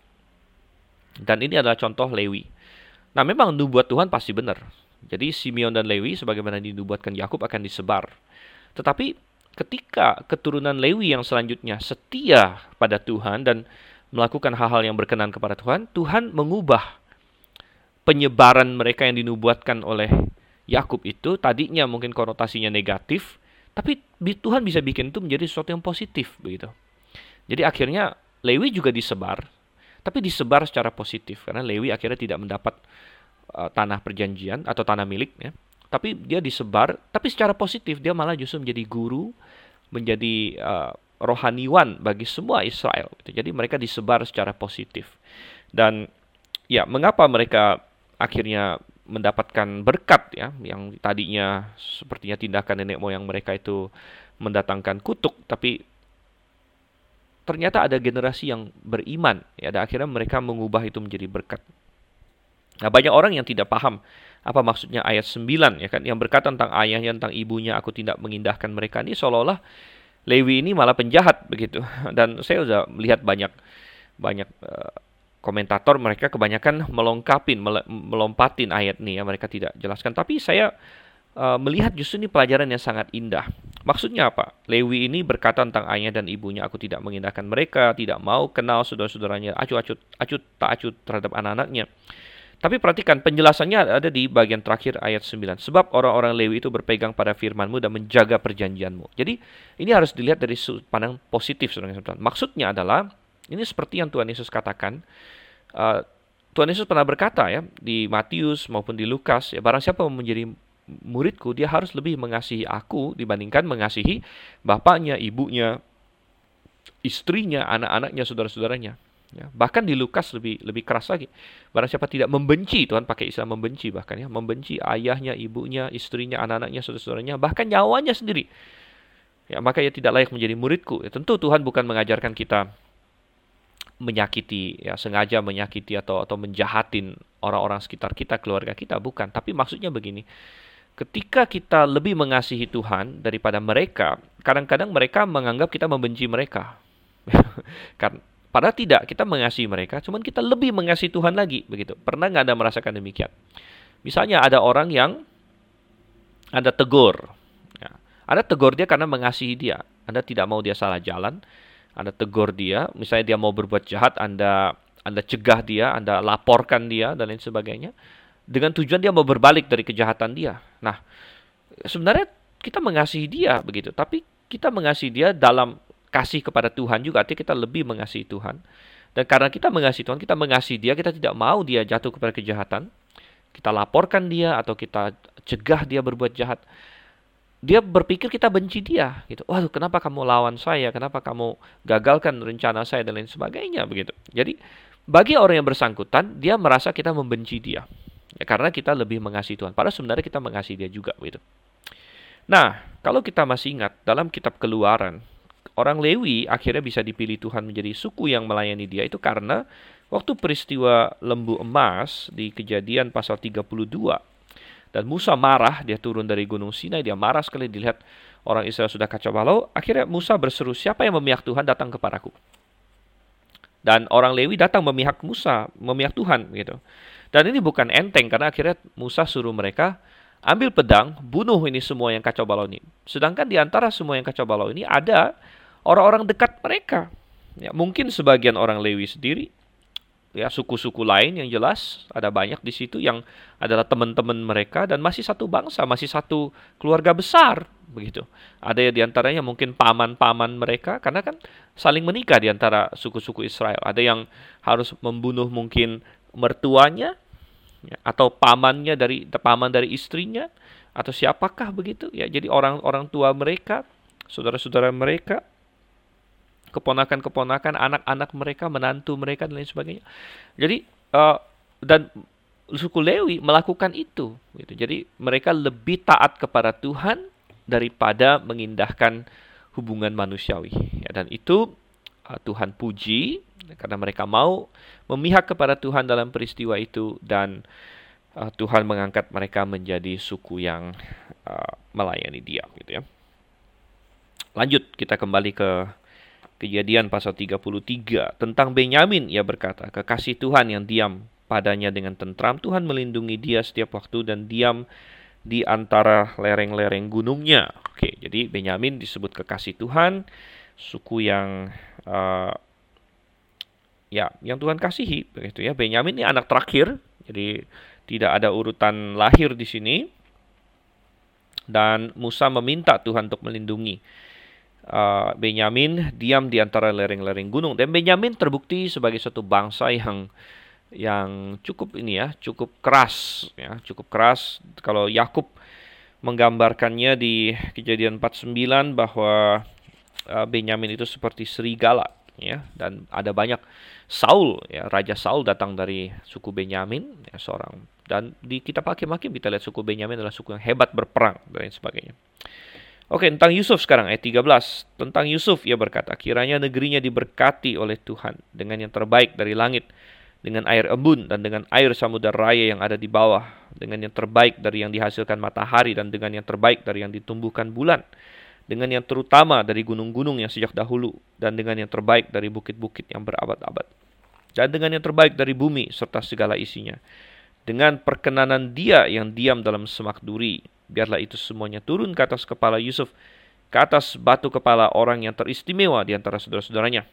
Dan ini adalah contoh Lewi. Nah, memang nubuat Tuhan pasti benar. Jadi Simeon dan Lewi sebagaimana dinubuatkan Yakub akan disebar. Tetapi ketika keturunan Lewi yang selanjutnya setia pada Tuhan dan melakukan hal-hal yang berkenan kepada Tuhan, Tuhan mengubah penyebaran mereka yang dinubuatkan oleh Yakub itu tadinya mungkin konotasinya negatif tapi Tuhan bisa bikin itu menjadi sesuatu yang positif begitu. Jadi akhirnya Lewi juga disebar, tapi disebar secara positif karena Lewi akhirnya tidak mendapat uh, tanah perjanjian atau tanah milik ya. Tapi dia disebar, tapi secara positif dia malah justru menjadi guru, menjadi uh, rohaniwan bagi semua Israel. Gitu. Jadi mereka disebar secara positif. Dan ya, mengapa mereka akhirnya mendapatkan berkat ya yang tadinya sepertinya tindakan nenek moyang mereka itu mendatangkan kutuk tapi ternyata ada generasi yang beriman ya dan akhirnya mereka mengubah itu menjadi berkat. Nah, banyak orang yang tidak paham apa maksudnya ayat 9 ya kan yang berkata tentang ayahnya tentang ibunya aku tidak mengindahkan mereka ini seolah-olah Lewi ini malah penjahat begitu. [LAUGHS] Dan saya sudah melihat banyak banyak uh, komentator mereka kebanyakan melengkapin, melompatin ayat ini ya mereka tidak jelaskan. Tapi saya uh, melihat justru ini pelajaran yang sangat indah. Maksudnya apa? Lewi ini berkata tentang ayahnya dan ibunya, aku tidak mengindahkan mereka, tidak mau kenal saudara-saudaranya, acut-acut, acut tak acut terhadap anak-anaknya. Tapi perhatikan penjelasannya ada di bagian terakhir ayat 9. Sebab orang-orang Lewi itu berpegang pada firmanmu dan menjaga perjanjianmu. Jadi ini harus dilihat dari sudut pandang positif. Saudara Maksudnya adalah ini seperti yang Tuhan Yesus katakan. Uh, Tuhan Yesus pernah berkata ya di Matius maupun di Lukas ya barang siapa menjadi muridku dia harus lebih mengasihi aku dibandingkan mengasihi bapaknya, ibunya, istrinya, anak-anaknya, saudara-saudaranya. Ya, bahkan di Lukas lebih lebih keras lagi. Barang siapa tidak membenci, Tuhan pakai istilah membenci bahkan ya, membenci ayahnya, ibunya, istrinya, anak-anaknya, saudara-saudaranya, bahkan nyawanya sendiri. Ya, maka ia tidak layak menjadi muridku. Ya, tentu Tuhan bukan mengajarkan kita menyakiti ya sengaja menyakiti atau atau menjahatin orang-orang sekitar kita keluarga kita bukan tapi maksudnya begini ketika kita lebih mengasihi Tuhan daripada mereka kadang-kadang mereka menganggap kita membenci mereka [LAUGHS] kan padahal tidak kita mengasihi mereka cuman kita lebih mengasihi Tuhan lagi begitu pernah nggak ada merasakan demikian misalnya ada orang yang anda tegur ya. anda tegur dia karena mengasihi dia anda tidak mau dia salah jalan anda tegur dia, misalnya dia mau berbuat jahat, Anda Anda cegah dia, Anda laporkan dia dan lain sebagainya dengan tujuan dia mau berbalik dari kejahatan dia. Nah, sebenarnya kita mengasihi dia begitu, tapi kita mengasihi dia dalam kasih kepada Tuhan juga, artinya kita lebih mengasihi Tuhan. Dan karena kita mengasihi Tuhan, kita mengasihi dia, kita tidak mau dia jatuh kepada kejahatan. Kita laporkan dia atau kita cegah dia berbuat jahat dia berpikir kita benci dia gitu. Waduh, kenapa kamu lawan saya? Kenapa kamu gagalkan rencana saya dan lain sebagainya begitu. Jadi bagi orang yang bersangkutan, dia merasa kita membenci dia. Ya, karena kita lebih mengasihi Tuhan. Padahal sebenarnya kita mengasihi dia juga begitu. Nah, kalau kita masih ingat dalam kitab Keluaran, orang Lewi akhirnya bisa dipilih Tuhan menjadi suku yang melayani dia itu karena waktu peristiwa lembu emas di Kejadian pasal 32 Dan Musa marah, dia turun dari Gunung Sinai, dia marah sekali dilihat orang Israel sudah kacau balau. Akhirnya Musa berseru, siapa yang memihak Tuhan datang kepadaku. Dan orang Lewi datang memihak Musa, memihak Tuhan gitu. Dan ini bukan enteng karena akhirnya Musa suruh mereka ambil pedang, bunuh ini semua yang kacau balau ini. Sedangkan di antara semua yang kacau balau ini ada orang-orang dekat mereka. Ya, mungkin sebagian orang Lewi sendiri, ya suku-suku lain yang jelas ada banyak di situ yang adalah teman-teman mereka dan masih satu bangsa, masih satu keluarga besar begitu. Ada ya di antaranya mungkin paman-paman mereka karena kan saling menikah di antara suku-suku Israel. Ada yang harus membunuh mungkin mertuanya ya, atau pamannya dari paman dari istrinya atau siapakah begitu ya. Jadi orang-orang tua mereka, saudara-saudara mereka keponakan-keponakan, anak-anak mereka, menantu mereka dan lain sebagainya. Jadi uh, dan suku Lewi melakukan itu. Gitu. Jadi mereka lebih taat kepada Tuhan daripada mengindahkan hubungan manusiawi. Ya, dan itu uh, Tuhan puji karena mereka mau memihak kepada Tuhan dalam peristiwa itu dan uh, Tuhan mengangkat mereka menjadi suku yang uh, melayani Dia. Gitu ya. Lanjut kita kembali ke Kejadian pasal 33 tentang Benyamin ia berkata, kekasih Tuhan yang diam padanya dengan tentram, Tuhan melindungi dia setiap waktu dan diam di antara lereng-lereng gunungnya. Oke, jadi Benyamin disebut kekasih Tuhan, suku yang uh, ya yang Tuhan kasihi begitu ya. Benyamin ini anak terakhir, jadi tidak ada urutan lahir di sini. Dan Musa meminta Tuhan untuk melindungi uh, Benyamin diam di antara lereng-lereng gunung. Dan Benyamin terbukti sebagai satu bangsa yang yang cukup ini ya, cukup keras ya, cukup keras. Kalau Yakub menggambarkannya di Kejadian 49 bahwa uh, Benyamin itu seperti serigala ya dan ada banyak Saul ya raja Saul datang dari suku Benyamin ya seorang. Dan di kitab Hakim-Hakim kita lihat suku Benyamin adalah suku yang hebat berperang dan sebagainya. Oke, tentang Yusuf sekarang ayat 13. Tentang Yusuf ia berkata, kiranya negerinya diberkati oleh Tuhan dengan yang terbaik dari langit, dengan air embun dan dengan air samudera raya yang ada di bawah, dengan yang terbaik dari yang dihasilkan matahari dan dengan yang terbaik dari yang ditumbuhkan bulan, dengan yang terutama dari gunung-gunung yang sejak dahulu dan dengan yang terbaik dari bukit-bukit yang berabad-abad. Dan dengan yang terbaik dari bumi serta segala isinya. Dengan perkenanan dia yang diam dalam semak duri, biarlah itu semuanya turun ke atas kepala Yusuf, ke atas batu kepala orang yang teristimewa di antara saudara-saudaranya.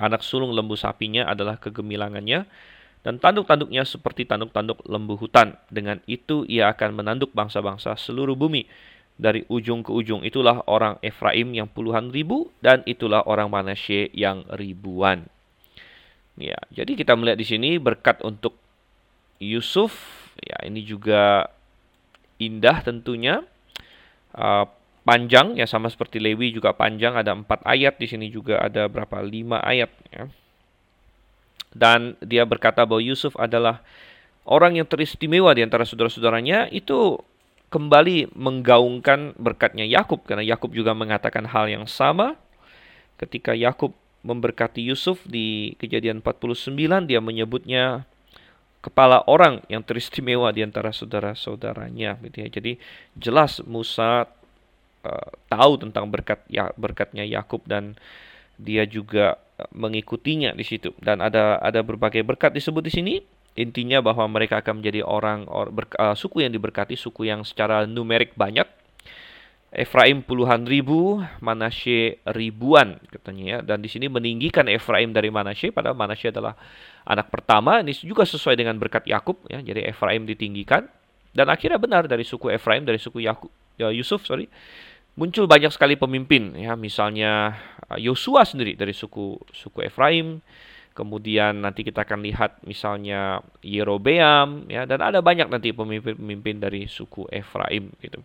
Anak sulung lembu sapinya adalah kegemilangannya, dan tanduk-tanduknya seperti tanduk-tanduk lembu hutan. Dengan itu ia akan menanduk bangsa-bangsa seluruh bumi dari ujung ke ujung. Itulah orang Efraim yang puluhan ribu dan itulah orang Manasye yang ribuan. Ya, jadi kita melihat di sini berkat untuk Yusuf. Ya, ini juga indah tentunya. Uh, panjang ya sama seperti Lewi juga panjang ada empat ayat di sini juga ada berapa lima ayat ya. Dan dia berkata bahwa Yusuf adalah orang yang teristimewa di antara saudara-saudaranya itu kembali menggaungkan berkatnya Yakub karena Yakub juga mengatakan hal yang sama ketika Yakub memberkati Yusuf di Kejadian 49 dia menyebutnya kepala orang yang teristimewa di antara saudara-saudaranya gitu ya. Jadi jelas Musa uh, tahu tentang berkat ya berkatnya Yakub dan dia juga eh, mengikutinya di situ. Dan ada ada berbagai berkat disebut di sini. Intinya bahwa mereka akan menjadi orang or, ber, uh, suku yang diberkati suku yang secara numerik banyak Efraim puluhan ribu, Manasye ribuan katanya ya. Dan di sini meninggikan Efraim dari Manasye padahal Manasye adalah anak pertama. Ini juga sesuai dengan berkat Yakub ya. Jadi Efraim ditinggikan dan akhirnya benar dari suku Efraim dari suku Yakub ya, Yusuf sorry muncul banyak sekali pemimpin ya misalnya uh, Yosua sendiri dari suku suku Efraim kemudian nanti kita akan lihat misalnya Yerobeam ya dan ada banyak nanti pemimpin-pemimpin dari suku Efraim gitu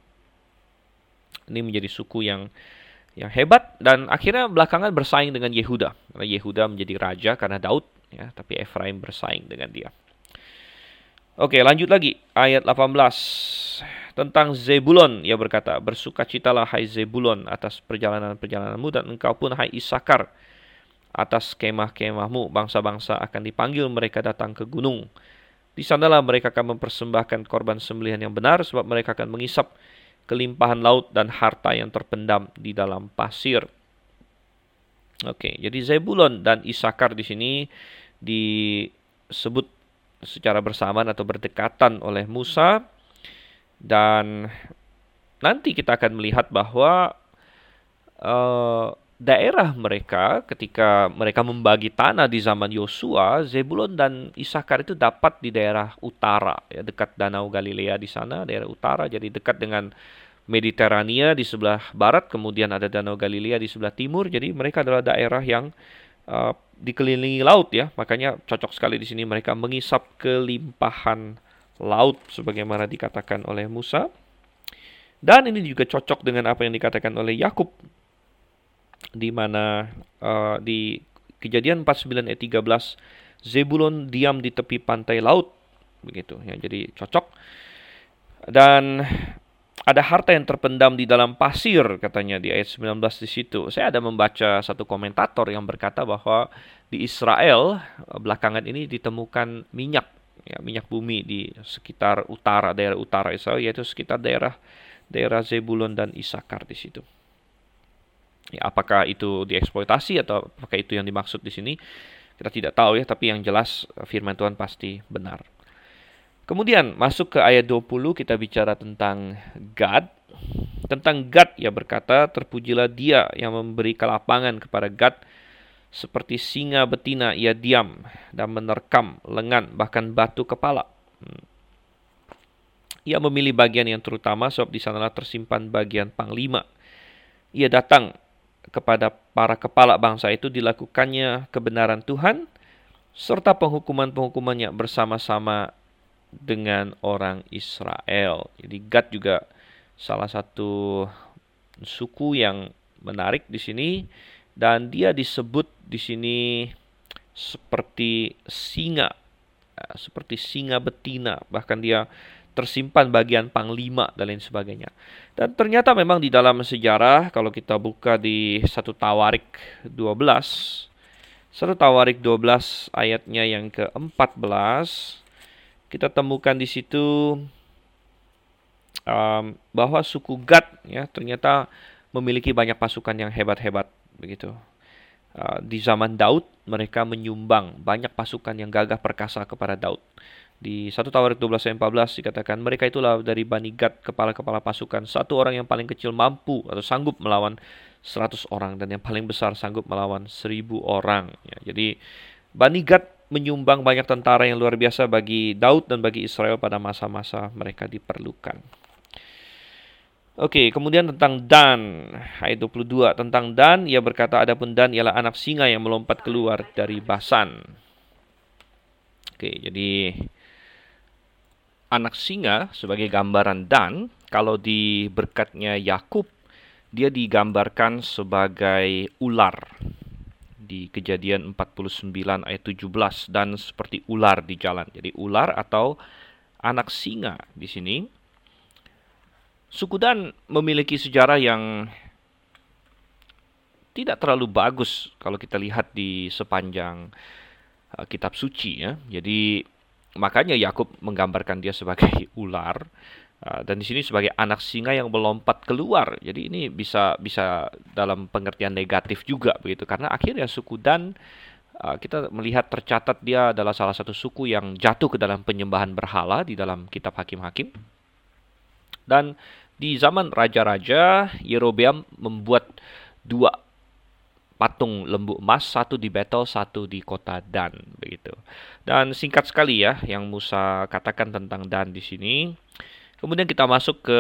ini menjadi suku yang yang hebat dan akhirnya belakangan bersaing dengan Yehuda. Karena Yehuda menjadi raja karena Daud ya, tapi Efraim bersaing dengan dia. Oke, lanjut lagi ayat 18 tentang Zebulon ia berkata, "Bersukacitalah hai Zebulon atas perjalanan-perjalananmu dan engkau pun hai Isakar atas kemah-kemahmu. Bangsa-bangsa akan dipanggil mereka datang ke gunung. Di sanalah mereka akan mempersembahkan korban sembelihan yang benar sebab mereka akan mengisap kelimpahan laut dan harta yang terpendam di dalam pasir. Oke, jadi Zebulon dan Isakar di sini disebut secara bersamaan atau berdekatan oleh Musa dan nanti kita akan melihat bahwa uh, daerah mereka ketika mereka membagi tanah di zaman Yosua, Zebulon dan Isakar itu dapat di daerah utara, ya dekat Danau Galilea di sana, daerah utara, jadi dekat dengan Mediterania di sebelah barat, kemudian ada Danau Galilea di sebelah timur. Jadi mereka adalah daerah yang uh, dikelilingi laut ya, makanya cocok sekali di sini mereka mengisap kelimpahan laut sebagaimana dikatakan oleh Musa. Dan ini juga cocok dengan apa yang dikatakan oleh Yakub di mana uh, di Kejadian 49 ayat 13 Zebulon diam di tepi pantai laut begitu ya jadi cocok dan ada harta yang terpendam di dalam pasir katanya di ayat 19 di situ. Saya ada membaca satu komentator yang berkata bahwa di Israel belakangan ini ditemukan minyak ya minyak bumi di sekitar utara daerah utara Israel yaitu sekitar daerah daerah Zebulon dan Isakar di situ. Ya, apakah itu dieksploitasi atau apakah itu yang dimaksud di sini? Kita tidak tahu ya, tapi yang jelas eh, firman Tuhan pasti benar. Kemudian masuk ke ayat 20 kita bicara tentang Gad. Tentang Gad ya berkata, terpujilah dia yang memberi kelapangan kepada Gad seperti singa betina ia diam dan menerkam lengan bahkan batu kepala. Hmm. Ia memilih bagian yang terutama sebab di sanalah tersimpan bagian panglima. Ia datang kepada para kepala bangsa itu dilakukannya kebenaran Tuhan serta penghukuman-penghukumannya bersama-sama dengan orang Israel. Jadi Gad juga salah satu suku yang menarik di sini dan dia disebut di sini seperti singa, seperti singa betina, bahkan dia tersimpan bagian panglima dan lain sebagainya. Dan ternyata memang di dalam sejarah kalau kita buka di satu Tawarik 12 satu Tawarik 12 ayatnya yang ke-14 kita temukan di situ um, bahwa suku Gad ya ternyata memiliki banyak pasukan yang hebat-hebat begitu. Uh, di zaman Daud mereka menyumbang banyak pasukan yang gagah perkasa kepada Daud. Di 1 Tawarik 12 ayat 14 dikatakan mereka itulah dari Bani Gad kepala-kepala pasukan satu orang yang paling kecil mampu atau sanggup melawan 100 orang dan yang paling besar sanggup melawan 1000 orang. Ya, jadi Bani Gad menyumbang banyak tentara yang luar biasa bagi Daud dan bagi Israel pada masa-masa mereka diperlukan. Oke, kemudian tentang Dan, ayat 22. Tentang Dan, ia berkata, adapun Dan ialah anak singa yang melompat keluar dari Basan. Oke, jadi anak singa sebagai gambaran dan kalau di berkatnya Yakub dia digambarkan sebagai ular di kejadian 49 ayat 17 dan seperti ular di jalan. Jadi ular atau anak singa di sini. Suku Dan memiliki sejarah yang tidak terlalu bagus kalau kita lihat di sepanjang uh, kitab suci ya. Jadi Makanya Yakub menggambarkan dia sebagai [LAUGHS] ular uh, dan di sini sebagai anak singa yang melompat keluar. Jadi ini bisa bisa dalam pengertian negatif juga begitu karena akhirnya suku Dan uh, kita melihat tercatat dia adalah salah satu suku yang jatuh ke dalam penyembahan berhala di dalam kitab Hakim-hakim. Dan di zaman raja-raja Yerobeam membuat dua patung lembu emas, satu di Betel, satu di kota Dan, begitu. Dan singkat sekali ya yang Musa katakan tentang Dan di sini. Kemudian kita masuk ke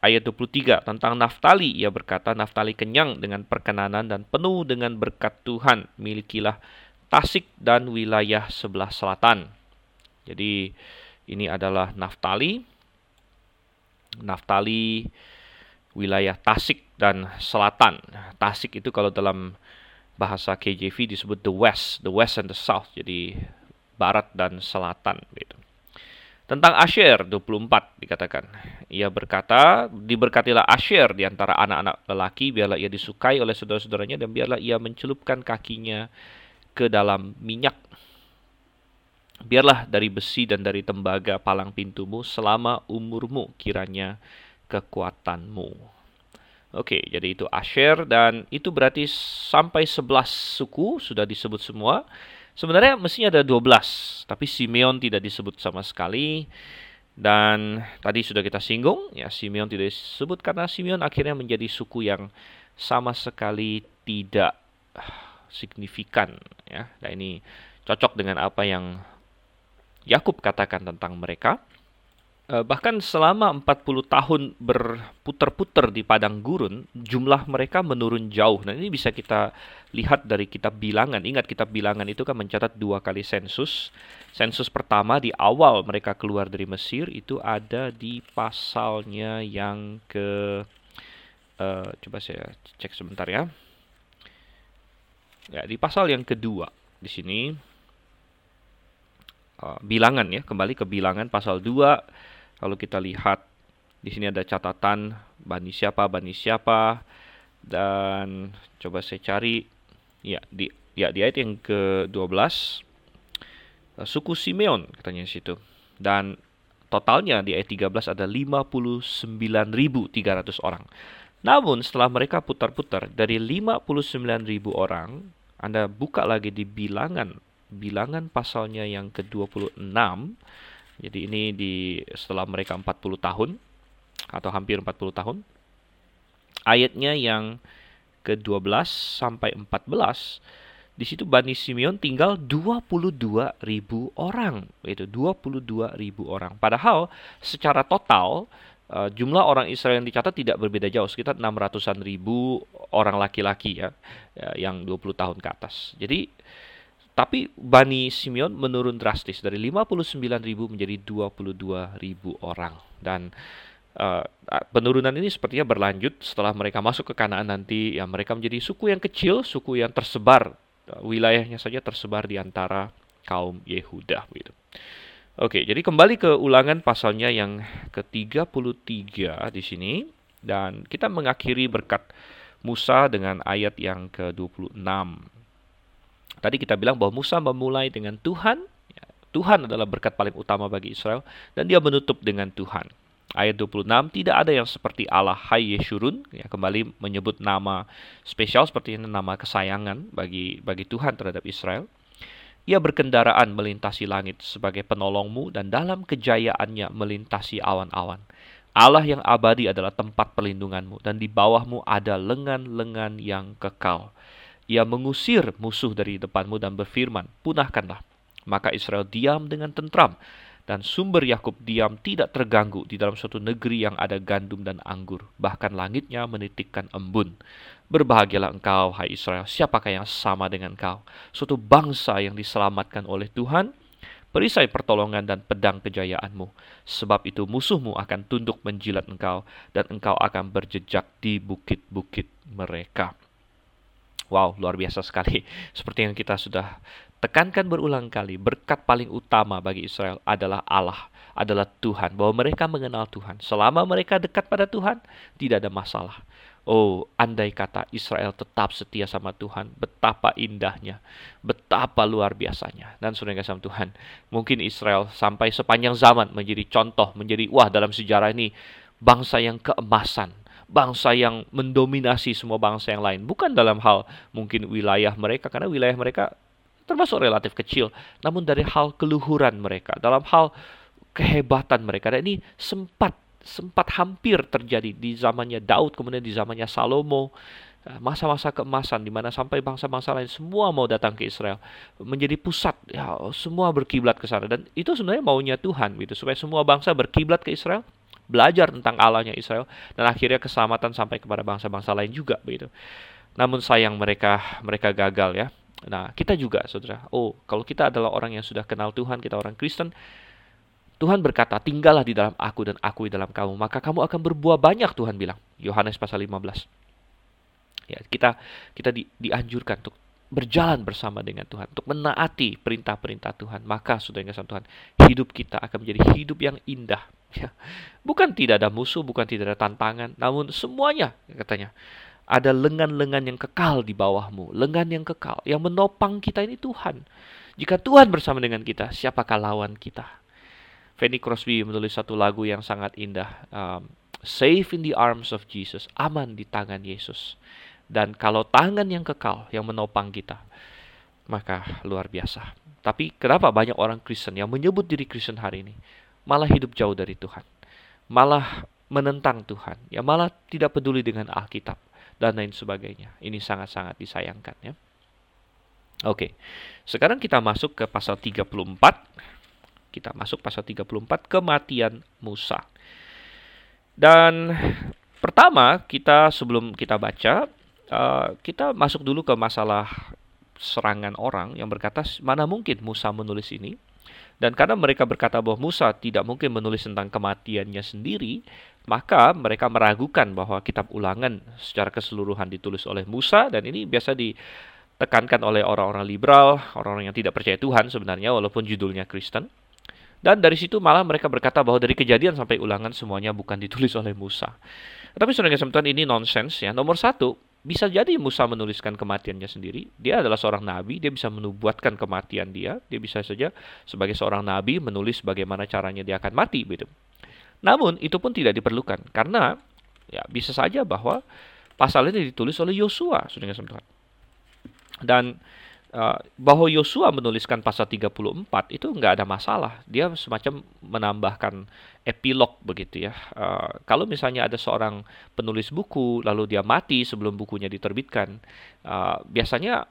ayat 23 tentang Naftali. Ia berkata, Naftali kenyang dengan perkenanan dan penuh dengan berkat Tuhan. Milikilah Tasik dan wilayah sebelah selatan. Jadi ini adalah Naftali. Naftali wilayah Tasik dan selatan. Tasik itu kalau dalam bahasa KJV disebut the west, the west and the south. Jadi barat dan selatan gitu. Tentang Asher 24 dikatakan. Ia berkata, diberkatilah Asher di antara anak-anak lelaki, biarlah ia disukai oleh saudara-saudaranya dan biarlah ia mencelupkan kakinya ke dalam minyak. Biarlah dari besi dan dari tembaga palang pintumu selama umurmu kiranya kekuatanmu. Oke, jadi itu Asher dan itu berarti sampai 11 suku sudah disebut semua. Sebenarnya mestinya ada 12, tapi Simeon tidak disebut sama sekali. Dan tadi sudah kita singgung, ya Simeon tidak disebut karena Simeon akhirnya menjadi suku yang sama sekali tidak signifikan ya. Dan ini cocok dengan apa yang Yakub katakan tentang mereka. Eh, bahkan selama 40 tahun berputar-putar di padang gurun, jumlah mereka menurun jauh. Nah, ini bisa kita lihat dari kitab bilangan. Ingat kitab bilangan itu kan mencatat dua kali sensus. Sensus pertama di awal mereka keluar dari Mesir itu ada di pasalnya yang ke uh, coba saya cek sebentar ya. Ya, di pasal yang kedua di sini uh, bilangan ya, kembali ke bilangan pasal 2 kalau kita lihat di sini ada catatan bani siapa, bani siapa dan coba saya cari ya di ya di ayat yang ke-12 eh, suku Simeon katanya di situ. Dan totalnya di ayat 13 ada 59.300 orang. Namun setelah mereka putar-putar dari 59.000 orang, Anda buka lagi di bilangan bilangan pasalnya yang ke-26 jadi ini di setelah mereka 40 tahun atau hampir 40 tahun. Ayatnya yang ke-12 sampai 14 di situ Bani Simeon tinggal 22 ribu orang, itu 22 ribu orang. Padahal secara total uh, jumlah orang Israel yang dicatat tidak berbeda jauh, sekitar 600-an ribu orang laki-laki ya, ya, yang 20 tahun ke atas. Jadi tapi Bani Simeon menurun drastis dari 59 ribu menjadi 22 ribu orang. Dan uh, penurunan ini sepertinya berlanjut setelah mereka masuk ke Kanaan nanti. Ya mereka menjadi suku yang kecil, suku yang tersebar. Wilayahnya saja tersebar di antara kaum Yehuda. Gitu. Oke, jadi kembali ke ulangan pasalnya yang ke-33 di sini. Dan kita mengakhiri berkat Musa dengan ayat yang ke-26. Tadi kita bilang bahwa Musa memulai dengan Tuhan. Ya, Tuhan adalah berkat paling utama bagi Israel. Dan dia menutup dengan Tuhan. Ayat 26, tidak ada yang seperti Allah Hai Yeshurun, ya, kembali menyebut nama spesial seperti ini nama kesayangan bagi bagi Tuhan terhadap Israel. Ia berkendaraan melintasi langit sebagai penolongmu dan dalam kejayaannya melintasi awan-awan. Allah yang abadi adalah tempat perlindunganmu dan di bawahmu ada lengan-lengan yang kekal. Ia mengusir musuh dari depanmu dan berfirman, punahkanlah. Maka Israel diam dengan tentram, dan sumber Yakub diam tidak terganggu di dalam suatu negeri yang ada gandum dan anggur. Bahkan langitnya menitikkan embun. Berbahagialah engkau, hai Israel, siapakah yang sama dengan kau? Suatu bangsa yang diselamatkan oleh Tuhan, perisai pertolongan dan pedang kejayaanmu. Sebab itu musuhmu akan tunduk menjilat engkau, dan engkau akan berjejak di bukit-bukit mereka. Wow, luar biasa sekali. [LAUGHS] Seperti yang kita sudah tekankan berulang kali, berkat paling utama bagi Israel adalah Allah, adalah Tuhan, bahwa mereka mengenal Tuhan. Selama mereka dekat pada Tuhan, tidak ada masalah. Oh, andai kata Israel tetap setia sama Tuhan, betapa indahnya, betapa luar biasanya. Dan saudara sama Tuhan, mungkin Israel sampai sepanjang zaman menjadi contoh, menjadi wah dalam sejarah ini bangsa yang keemasan, bangsa yang mendominasi semua bangsa yang lain. Bukan dalam hal mungkin wilayah mereka, karena wilayah mereka termasuk relatif kecil. Namun dari hal keluhuran mereka, dalam hal kehebatan mereka. Dan ini sempat sempat hampir terjadi di zamannya Daud, kemudian di zamannya Salomo, masa-masa keemasan di mana sampai bangsa-bangsa lain semua mau datang ke Israel menjadi pusat ya semua berkiblat ke sana dan itu sebenarnya maunya Tuhan gitu supaya semua bangsa berkiblat ke Israel belajar tentang Allahnya Israel dan akhirnya keselamatan sampai kepada bangsa-bangsa lain juga begitu. Namun sayang mereka mereka gagal ya. Nah, kita juga Saudara. Oh, kalau kita adalah orang yang sudah kenal Tuhan, kita orang Kristen, Tuhan berkata, "Tinggallah di dalam aku dan aku di dalam kamu, maka kamu akan berbuah banyak," Tuhan bilang. Yohanes pasal 15. Ya, kita kita di, dianjurkan untuk berjalan bersama dengan Tuhan, untuk menaati perintah-perintah Tuhan, maka sudah yang Tuhan, hidup kita akan menjadi hidup yang indah. Ya. Bukan tidak ada musuh, bukan tidak ada tantangan, namun semuanya katanya ada lengan-lengan yang kekal di bawahmu, lengan yang kekal yang menopang kita ini Tuhan. Jika Tuhan bersama dengan kita, siapakah lawan kita? Fanny Crosby menulis satu lagu yang sangat indah. Um, Safe in the arms of Jesus, aman di tangan Yesus. Dan kalau tangan yang kekal yang menopang kita, maka luar biasa. Tapi kenapa banyak orang Kristen yang menyebut diri Kristen hari ini malah hidup jauh dari Tuhan, malah menentang Tuhan, ya malah tidak peduli dengan Alkitab dan lain sebagainya. Ini sangat-sangat disayangkan ya. Oke. Sekarang kita masuk ke pasal 34 kita masuk pasal 34 kematian Musa. Dan pertama kita sebelum kita baca uh, kita masuk dulu ke masalah serangan orang yang berkata mana mungkin Musa menulis ini dan karena mereka berkata bahwa Musa tidak mungkin menulis tentang kematiannya sendiri, maka mereka meragukan bahwa kitab ulangan secara keseluruhan ditulis oleh Musa dan ini biasa ditekankan oleh orang-orang liberal, orang-orang yang tidak percaya Tuhan sebenarnya walaupun judulnya Kristen. Dan dari situ malah mereka berkata bahwa dari kejadian sampai ulangan semuanya bukan ditulis oleh Musa. Tapi saudara kesempatan ini nonsens ya. Nomor satu, bisa jadi Musa menuliskan kematiannya sendiri. Dia adalah seorang nabi, dia bisa menubuatkan kematian dia. Dia bisa saja sebagai seorang nabi menulis bagaimana caranya dia akan mati begitu. Namun itu pun tidak diperlukan karena ya bisa saja bahwa pasal ini ditulis oleh Yosua, kesempatan. Dan uh, bahwa Yosua menuliskan pasal 34 itu nggak ada masalah. Dia semacam menambahkan epilog begitu ya. Uh, kalau misalnya ada seorang penulis buku lalu dia mati sebelum bukunya diterbitkan, uh, biasanya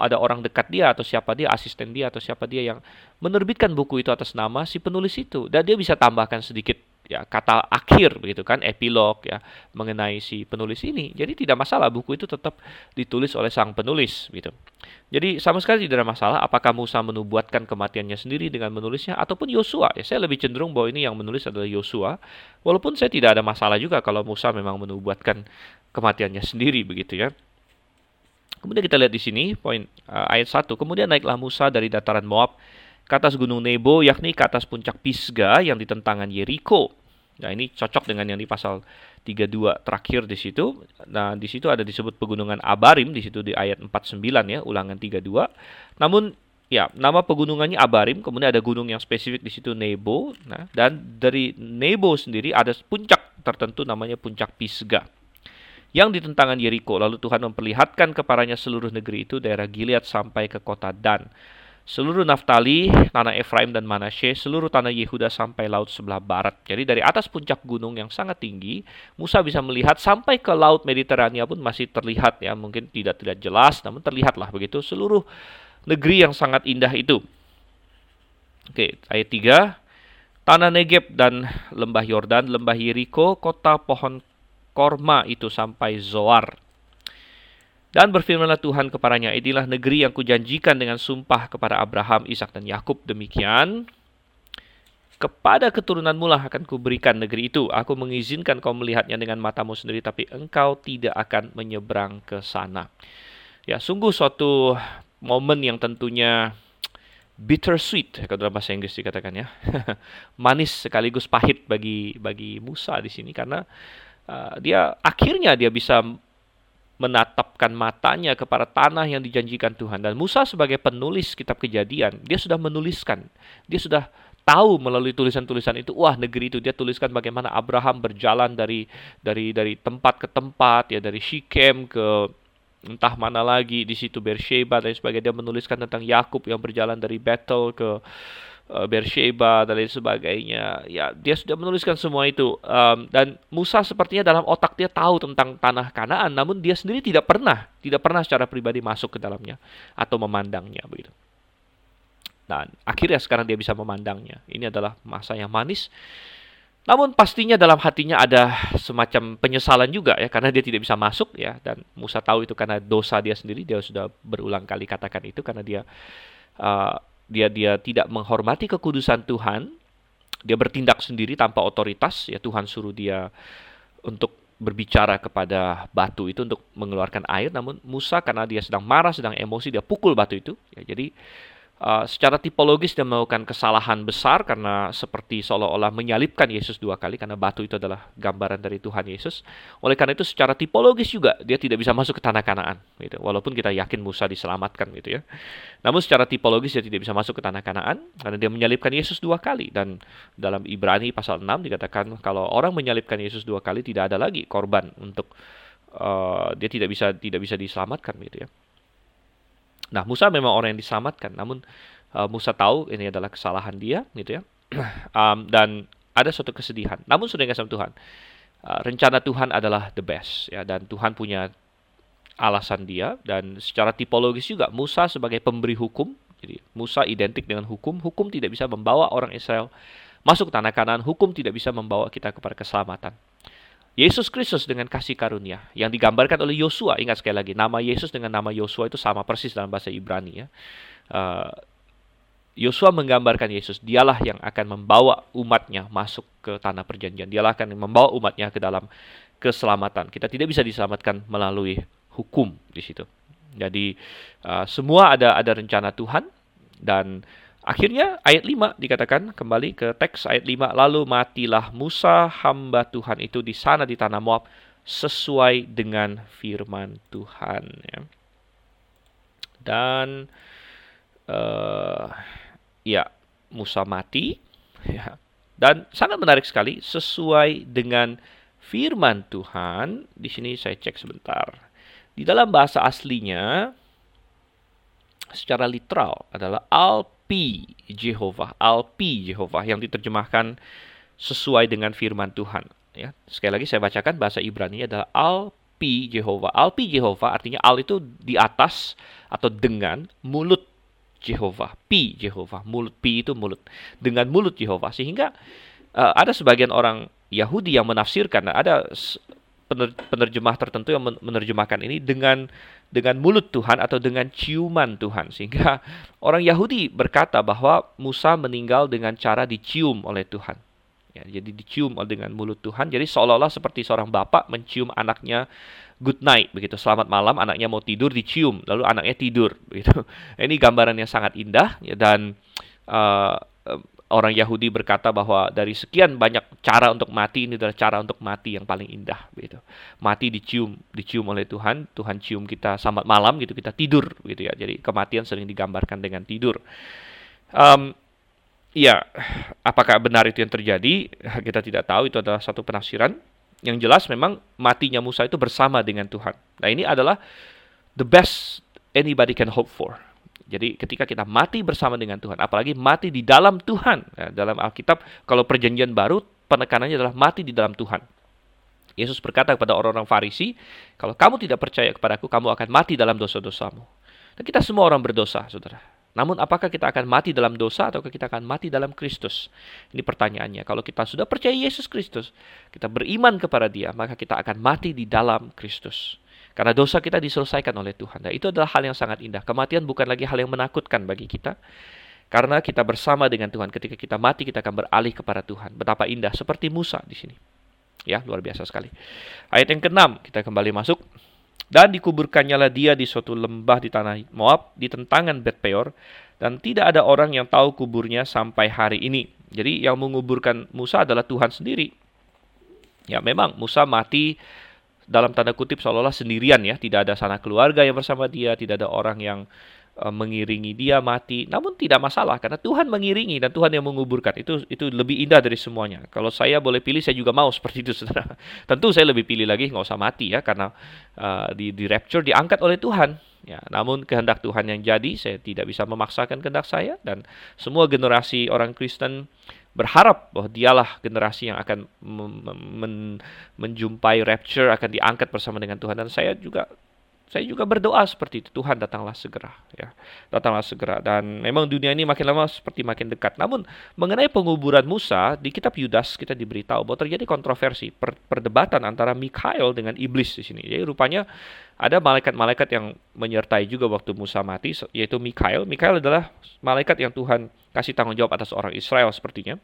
ada orang dekat dia atau siapa dia, asisten dia atau siapa dia yang menerbitkan buku itu atas nama si penulis itu dan dia bisa tambahkan sedikit ya kata akhir begitu kan epilog ya mengenai si penulis ini. Jadi tidak masalah buku itu tetap ditulis oleh sang penulis gitu. Jadi sama sekali tidak ada masalah apakah Musa menubuatkan kematiannya sendiri dengan menulisnya ataupun Yosua. Ya saya lebih cenderung bahwa ini yang menulis adalah Yosua. Walaupun saya tidak ada masalah juga kalau Musa memang menubuatkan kematiannya sendiri begitu ya. Kemudian kita lihat di sini poin uh, ayat 1. Kemudian naiklah Musa dari dataran Moab ke atas gunung Nebo yakni ke atas puncak Pisga yang di tentangan Yeriko. Nah, ini cocok dengan yang di pasal 32 terakhir di situ. Nah, di situ ada disebut pegunungan Abarim di situ di ayat 49 ya, ulangan 32. Namun ya, nama pegunungannya Abarim, kemudian ada gunung yang spesifik di situ Nebo. Nah, dan dari Nebo sendiri ada puncak tertentu namanya puncak Pisga yang di tentangan Yeriko. Lalu Tuhan memperlihatkan kepadanya seluruh negeri itu, daerah Gilead sampai ke kota Dan seluruh Naftali, tanah Efraim dan Manasye, seluruh tanah Yehuda sampai laut sebelah barat. Jadi dari atas puncak gunung yang sangat tinggi, Musa bisa melihat sampai ke laut Mediterania pun masih terlihat ya, mungkin tidak tidak jelas, namun terlihatlah begitu seluruh negeri yang sangat indah itu. Oke, ayat 3. Tanah Negeb dan lembah Yordan, lembah Yeriko, kota pohon korma itu sampai Zoar. Dan berfirmanlah Tuhan kepadanya, inilah negeri yang kujanjikan dengan sumpah kepada Abraham, Ishak dan Yakub demikian. Kepada keturunanmu lah akan kuberikan negeri itu. Aku mengizinkan kau melihatnya dengan matamu sendiri, tapi engkau tidak akan menyeberang ke sana. Ya, sungguh suatu momen yang tentunya bittersweet kalau dalam bahasa Inggris dikatakan ya. [LAUGHS] Manis sekaligus pahit bagi bagi Musa di sini karena uh, dia akhirnya dia bisa menatapkan matanya kepada tanah yang dijanjikan Tuhan. Dan Musa sebagai penulis kitab kejadian, dia sudah menuliskan. Dia sudah tahu melalui tulisan-tulisan itu, wah negeri itu dia tuliskan bagaimana Abraham berjalan dari dari dari tempat ke tempat, ya dari Shikem ke entah mana lagi di situ Beersheba dan sebagainya. Dia menuliskan tentang Yakub yang berjalan dari Bethel ke Beersheba dan lain sebagainya. Ya, dia sudah menuliskan semua itu. Um, dan Musa sepertinya dalam otak dia tahu tentang tanah Kanaan, namun dia sendiri tidak pernah, tidak pernah secara pribadi masuk ke dalamnya atau memandangnya begitu. Dan akhirnya sekarang dia bisa memandangnya. Ini adalah masa yang manis. Namun pastinya dalam hatinya ada semacam penyesalan juga ya karena dia tidak bisa masuk ya dan Musa tahu itu karena dosa dia sendiri dia sudah berulang kali katakan itu karena dia uh, dia dia tidak menghormati kekudusan Tuhan, dia bertindak sendiri tanpa otoritas, ya Tuhan suruh dia untuk berbicara kepada batu itu untuk mengeluarkan air, namun Musa karena dia sedang marah, sedang emosi, dia pukul batu itu. Ya, jadi uh, secara tipologis dia melakukan kesalahan besar karena seperti seolah-olah menyalibkan Yesus dua kali karena batu itu adalah gambaran dari Tuhan Yesus. Oleh karena itu secara tipologis juga dia tidak bisa masuk ke tanah Kanaan gitu. Walaupun kita yakin Musa diselamatkan gitu ya. Namun secara tipologis dia tidak bisa masuk ke tanah Kanaan karena dia menyalibkan Yesus dua kali dan dalam Ibrani pasal 6 dikatakan kalau orang menyalibkan Yesus dua kali tidak ada lagi korban untuk uh, dia tidak bisa tidak bisa diselamatkan gitu ya. Nah, Musa memang orang yang diselamatkan, namun uh, Musa tahu ini adalah kesalahan dia, gitu ya. [CLEARS THROAT] um, dan ada suatu kesedihan. Namun sudah sama Tuhan, uh, rencana Tuhan adalah the best, ya. Dan Tuhan punya alasan dia dan secara tipologis juga Musa sebagai pemberi hukum. Jadi Musa identik dengan hukum. Hukum tidak bisa membawa orang Israel masuk tanah kanan. Hukum tidak bisa membawa kita kepada keselamatan. Yesus Kristus dengan kasih karunia yang digambarkan oleh Yosua. Ingat sekali lagi, nama Yesus dengan nama Yosua itu sama persis dalam bahasa Ibrani ya. Uh, Yosua menggambarkan Yesus, dialah yang akan membawa umatnya masuk ke tanah perjanjian. Dialah akan membawa umatnya ke dalam keselamatan. Kita tidak bisa diselamatkan melalui hukum di situ. Jadi uh, semua ada ada rencana Tuhan dan Akhirnya ayat 5 dikatakan kembali ke teks ayat 5 lalu matilah Musa hamba Tuhan itu di sana di tanah Moab sesuai dengan firman Tuhan ya. Dan uh, ya Musa mati [LAUGHS] ya. Dan sangat menarik sekali sesuai dengan firman Tuhan. Di sini saya cek sebentar. Di dalam bahasa aslinya secara literal adalah al Alpi Jehovah, Alpi Jehovah yang diterjemahkan sesuai dengan firman Tuhan. Ya, sekali lagi saya bacakan bahasa Ibrani adalah Alpi Jehovah. Alpi Jehovah artinya al itu di atas atau dengan mulut Jehovah. Pi Jehovah, mulut pi itu mulut. Dengan mulut Jehovah sehingga uh, ada sebagian orang Yahudi yang menafsirkan ada penerjemah tertentu yang menerjemahkan ini dengan dengan mulut Tuhan atau dengan ciuman Tuhan sehingga [LAUGHS] orang Yahudi berkata bahwa Musa meninggal dengan cara dicium oleh Tuhan. Ya, jadi dicium dengan mulut Tuhan. Jadi seolah-olah seperti seorang bapak mencium anaknya good night begitu. Selamat malam, anaknya mau tidur dicium, lalu anaknya tidur begitu. [LAUGHS] Ini gambaran yang sangat indah ya, dan uh, orang Yahudi berkata bahwa dari sekian banyak cara untuk mati ini adalah cara untuk mati yang paling indah gitu. Mati dicium, dicium oleh Tuhan, Tuhan cium kita selamat malam gitu, kita tidur gitu ya. Jadi kematian sering digambarkan dengan tidur. Um, ya, apakah benar itu yang terjadi? Kita tidak tahu, itu adalah satu penafsiran. Yang jelas memang matinya Musa itu bersama dengan Tuhan. Nah, ini adalah the best anybody can hope for jadi ketika kita mati bersama dengan Tuhan, apalagi mati di dalam Tuhan. Ya, dalam Alkitab, kalau perjanjian baru, penekanannya adalah mati di dalam Tuhan. Yesus berkata kepada orang-orang Farisi, kalau kamu tidak percaya kepadaku, kamu akan mati dalam dosa-dosamu. Dan kita semua orang berdosa, saudara. Namun apakah kita akan mati dalam dosa atau kita akan mati dalam Kristus? Ini pertanyaannya. Kalau kita sudah percaya Yesus Kristus, kita beriman kepada dia, maka kita akan mati di dalam Kristus. Karena dosa kita diselesaikan oleh Tuhan. Dan itu adalah hal yang sangat indah. Kematian bukan lagi hal yang menakutkan bagi kita. Karena kita bersama dengan Tuhan. Ketika kita mati, kita akan beralih kepada Tuhan. Betapa indah. Seperti Musa di sini. Ya, luar biasa sekali. Ayat yang keenam kita kembali masuk. Dan dikuburkannya dia di suatu lembah di tanah Moab, di tentangan Bet Peor, dan tidak ada orang yang tahu kuburnya sampai hari ini. Jadi yang menguburkan Musa adalah Tuhan sendiri. Ya memang Musa mati dalam tanda kutip seolah-olah sendirian ya, tidak ada sana keluarga yang bersama dia, tidak ada orang yang uh, mengiringi dia mati. Namun tidak masalah karena Tuhan mengiringi dan Tuhan yang menguburkan. Itu itu lebih indah dari semuanya. Kalau saya boleh pilih saya juga mau [LAUGHS] seperti itu Saudara. Tentu saya lebih pilih lagi nggak usah mati ya karena uh, di di rapture diangkat oleh Tuhan. Ya, namun kehendak Tuhan yang jadi, saya tidak bisa memaksakan kehendak saya dan semua generasi orang Kristen berharap bahwa dialah generasi yang akan men menjumpai rapture akan diangkat bersama dengan Tuhan. Dan saya juga saya juga berdoa seperti itu. Tuhan datanglah segera ya. Datanglah segera. Dan memang dunia ini makin lama seperti makin dekat. Namun mengenai penguburan Musa di kitab Yudas kita diberitahu bahwa terjadi kontroversi per perdebatan antara Mikhail dengan iblis di sini. Jadi rupanya ada malaikat-malaikat yang menyertai juga waktu Musa mati yaitu Mikhail Mikhail adalah malaikat yang Tuhan kasih tanggung jawab atas orang Israel sepertinya.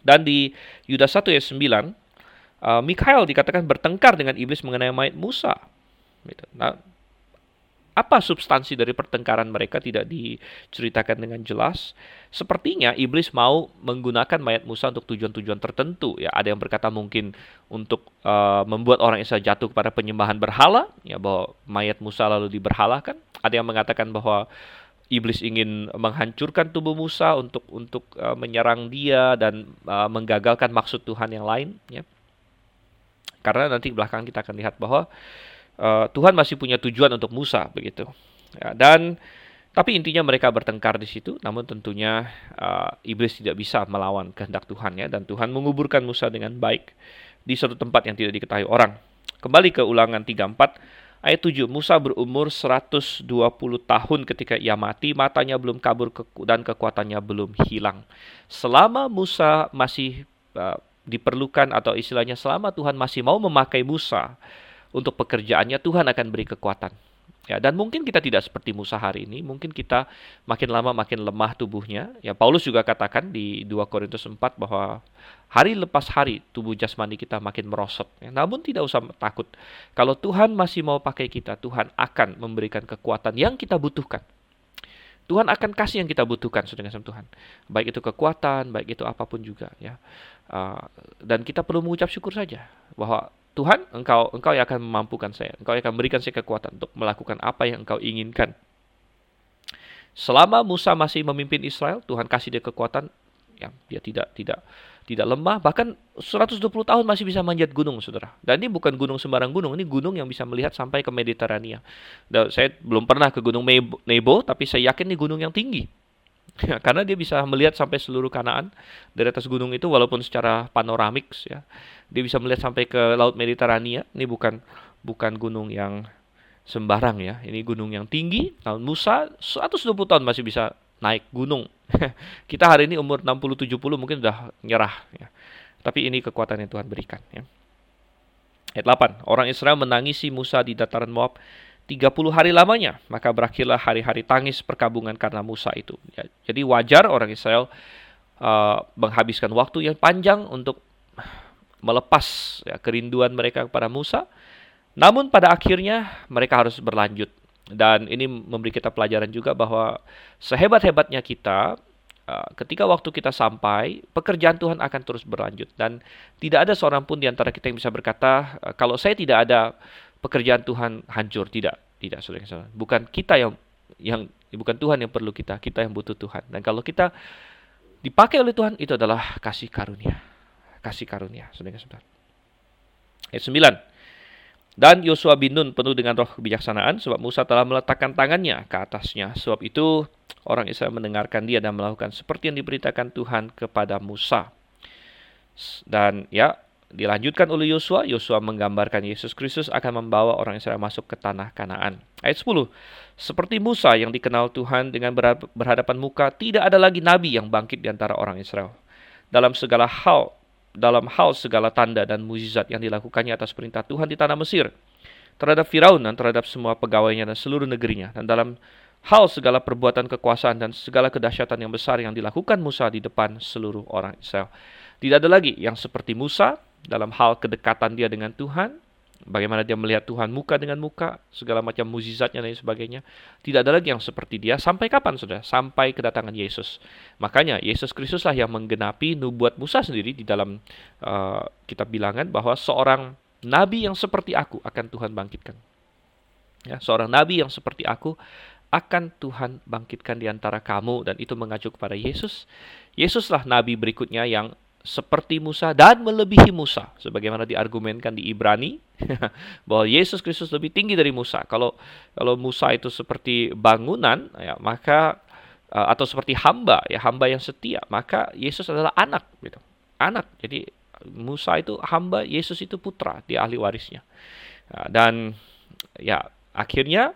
Dan di Yudas 1 ayat 9 uh, Mikhail dikatakan bertengkar dengan iblis mengenai mayat Musa. Nah, Apa substansi dari pertengkaran mereka tidak diceritakan dengan jelas. Sepertinya iblis mau menggunakan mayat Musa untuk tujuan-tujuan tertentu. Ya, ada yang berkata mungkin untuk uh, membuat orang Israel jatuh kepada penyembahan berhala, ya bahwa mayat Musa lalu diberhalakan. Ada yang mengatakan bahwa iblis ingin menghancurkan tubuh Musa untuk untuk uh, menyerang dia dan uh, menggagalkan maksud Tuhan yang lain. Ya. Karena nanti belakang kita akan lihat bahwa uh, Tuhan masih punya tujuan untuk Musa begitu. Ya, dan tapi intinya mereka bertengkar di situ, namun tentunya uh, iblis tidak bisa melawan kehendak Tuhan ya dan Tuhan menguburkan Musa dengan baik di suatu tempat yang tidak diketahui orang. Kembali ke Ulangan 34 ayat 7, Musa berumur 120 tahun ketika ia mati, matanya belum kabur dan kekuatannya belum hilang. Selama Musa masih uh, diperlukan atau istilahnya selama Tuhan masih mau memakai Musa, untuk pekerjaannya Tuhan akan beri kekuatan. Ya, dan mungkin kita tidak seperti Musa hari ini, mungkin kita makin lama makin lemah tubuhnya. Ya, Paulus juga katakan di 2 Korintus 4 bahwa hari lepas hari tubuh jasmani kita makin merosot. Ya, namun tidak usah takut. Kalau Tuhan masih mau pakai kita, Tuhan akan memberikan kekuatan yang kita butuhkan. Tuhan akan kasih yang kita butuhkan dengan sama Tuhan. Baik itu kekuatan, baik itu apa pun juga ya. Uh, dan kita perlu mengucap syukur saja bahwa Tuhan, engkau engkau yang akan memampukan saya. Engkau yang akan memberikan saya kekuatan untuk melakukan apa yang engkau inginkan. Selama Musa masih memimpin Israel, Tuhan kasih dia kekuatan yang dia tidak tidak tidak lemah, bahkan 120 tahun masih bisa manjat gunung, Saudara. Dan ini bukan gunung sembarang gunung, ini gunung yang bisa melihat sampai ke Mediterania. Dan saya belum pernah ke Gunung Nebo, tapi saya yakin ini gunung yang tinggi. Karena dia bisa melihat sampai seluruh Kanaan dari atas gunung itu walaupun secara panoramik ya. Dia bisa melihat sampai ke laut Mediterania. Ini bukan bukan gunung yang sembarang ya. Ini gunung yang tinggi. Tahun Musa 120 tahun masih bisa naik gunung. [LAUGHS] Kita hari ini umur 60 70 mungkin sudah nyerah ya. Tapi ini kekuatan yang Tuhan berikan ya. Ayat 8. Orang Israel menangisi Musa di dataran Moab 30 hari lamanya, maka berakhirlah hari-hari tangis perkabungan karena Musa itu. Ya, jadi wajar orang Israel uh, menghabiskan waktu yang panjang untuk melepas ya, kerinduan mereka kepada Musa. Namun pada akhirnya mereka harus berlanjut. Dan ini memberi kita pelajaran juga bahwa sehebat-hebatnya kita, uh, ketika waktu kita sampai, pekerjaan Tuhan akan terus berlanjut. Dan tidak ada seorang pun di antara kita yang bisa berkata, uh, kalau saya tidak ada pekerjaan Tuhan hancur. Tidak, tidak saudara Bukan kita yang yang bukan Tuhan yang perlu kita, kita yang butuh Tuhan. Dan kalau kita dipakai oleh Tuhan itu adalah kasih karunia. Kasih karunia, saudara-saudara. Ayat 9. Dan Yosua bin Nun penuh dengan roh kebijaksanaan sebab Musa telah meletakkan tangannya ke atasnya. Sebab itu orang Israel mendengarkan dia dan melakukan seperti yang diberitakan Tuhan kepada Musa. Dan ya dilanjutkan oleh Yosua, Yosua menggambarkan Yesus Kristus akan membawa orang Israel masuk ke tanah Kanaan. Ayat 10. Seperti Musa yang dikenal Tuhan dengan berhadapan muka, tidak ada lagi nabi yang bangkit di antara orang Israel. Dalam segala hal, dalam hal segala tanda dan mujizat yang dilakukannya atas perintah Tuhan di tanah Mesir, terhadap Firaun dan terhadap semua pegawainya dan seluruh negerinya, dan dalam hal segala perbuatan kekuasaan dan segala kedahsyatan yang besar yang dilakukan Musa di depan seluruh orang Israel. Tidak ada lagi yang seperti Musa dalam hal kedekatan dia dengan Tuhan, bagaimana dia melihat Tuhan muka dengan muka, segala macam mukjizatnya dan sebagainya. Tidak ada lagi yang seperti dia sampai kapan sudah? Sampai kedatangan Yesus. Makanya Yesus Kristuslah yang menggenapi nubuat Musa sendiri di dalam uh, kitab bilangan bahwa seorang nabi yang seperti aku akan Tuhan bangkitkan. Ya, seorang nabi yang seperti aku akan Tuhan bangkitkan di antara kamu dan itu mengacu kepada Yesus. Yesuslah nabi berikutnya yang seperti Musa dan melebihi Musa sebagaimana diargumenkan di Ibrani [LAUGHS] bahwa Yesus Kristus lebih tinggi dari Musa. Kalau kalau Musa itu seperti bangunan ya maka uh, atau seperti hamba ya hamba yang setia, maka Yesus adalah anak gitu. Anak. Jadi Musa itu hamba, Yesus itu putra, dia ahli warisnya. Uh, dan ya akhirnya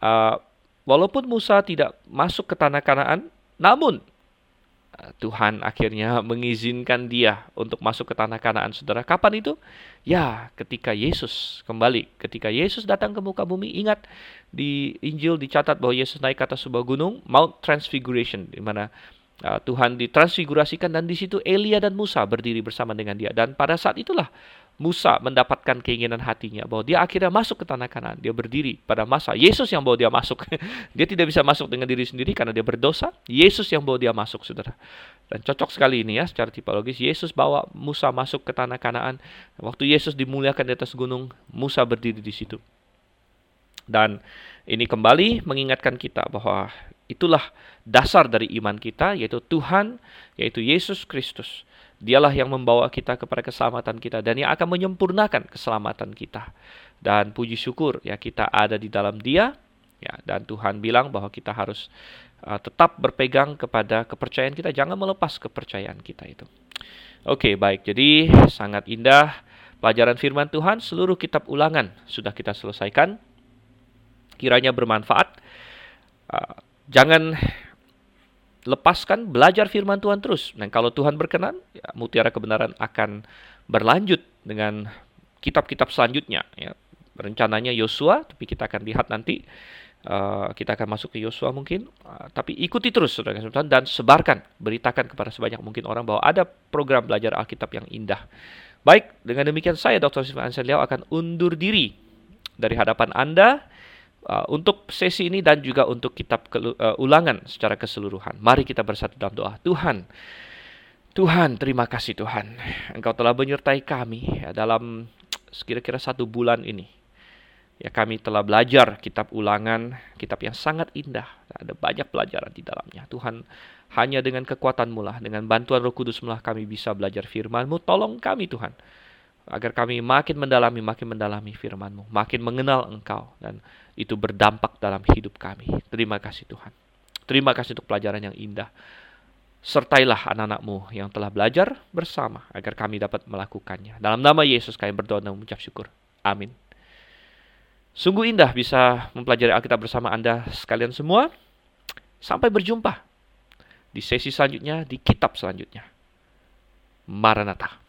uh, walaupun Musa tidak masuk ke tanah Kanaan, namun Tuhan akhirnya mengizinkan dia untuk masuk ke tanah Kanaan. Saudara, kapan itu? Ya, ketika Yesus kembali, ketika Yesus datang ke muka bumi, ingat di Injil dicatat bahwa Yesus naik ke atas sebuah gunung, Mount Transfiguration, di mana uh, Tuhan ditransfigurasikan dan di situ Elia dan Musa berdiri bersama dengan dia. Dan pada saat itulah Musa mendapatkan keinginan hatinya bahwa dia akhirnya masuk ke tanah kanan. Dia berdiri pada masa Yesus yang bawa dia masuk. [LAUGHS] dia tidak bisa masuk dengan diri sendiri karena dia berdosa. Yesus yang bawa dia masuk, saudara. Dan cocok sekali ini ya secara tipologis. Yesus bawa Musa masuk ke tanah kanaan. Waktu Yesus dimuliakan di atas gunung, Musa berdiri di situ. Dan ini kembali mengingatkan kita bahwa itulah dasar dari iman kita, yaitu Tuhan, yaitu Yesus Kristus. Dialah yang membawa kita kepada keselamatan kita dan yang akan menyempurnakan keselamatan kita. Dan puji syukur ya kita ada di dalam Dia ya dan Tuhan bilang bahwa kita harus uh, tetap berpegang kepada kepercayaan kita, jangan melepas kepercayaan kita itu. Oke, baik. Jadi sangat indah pelajaran firman Tuhan, seluruh kitab Ulangan sudah kita selesaikan kiranya bermanfaat. Uh, jangan lepaskan belajar firman Tuhan terus. Dan kalau Tuhan berkenan, ya, mutiara kebenaran akan berlanjut dengan kitab-kitab selanjutnya. Ya. Rencananya Yosua, tapi kita akan lihat nanti. Uh, kita akan masuk ke Yosua mungkin, uh, tapi ikuti terus saudara saudara dan sebarkan, beritakan kepada sebanyak mungkin orang bahwa ada program belajar Alkitab yang indah. Baik, dengan demikian saya Dr. Sifan Anseliau akan undur diri dari hadapan Anda uh, untuk sesi ini dan juga untuk kitab uh, ulangan secara keseluruhan. Mari kita bersatu dalam doa. Tuhan, Tuhan, terima kasih Tuhan. Engkau telah menyertai kami ya, dalam kira-kira satu bulan ini. Ya kami telah belajar kitab ulangan, kitab yang sangat indah. Ada banyak pelajaran di dalamnya. Tuhan, hanya dengan kekuatan-Mu lah, dengan bantuan Roh Kudus lah kami bisa belajar firman-Mu. Tolong kami Tuhan agar kami makin mendalami, makin mendalami firman-Mu, makin mengenal Engkau dan itu berdampak dalam hidup kami. Terima kasih Tuhan. Terima kasih untuk pelajaran yang indah. Sertailah anak-anakmu yang telah belajar bersama agar kami dapat melakukannya. Dalam nama Yesus kami berdoa dan mengucap syukur. Amin. Sungguh indah bisa mempelajari Alkitab bersama Anda sekalian semua. Sampai berjumpa di sesi selanjutnya, di kitab selanjutnya. Maranatha.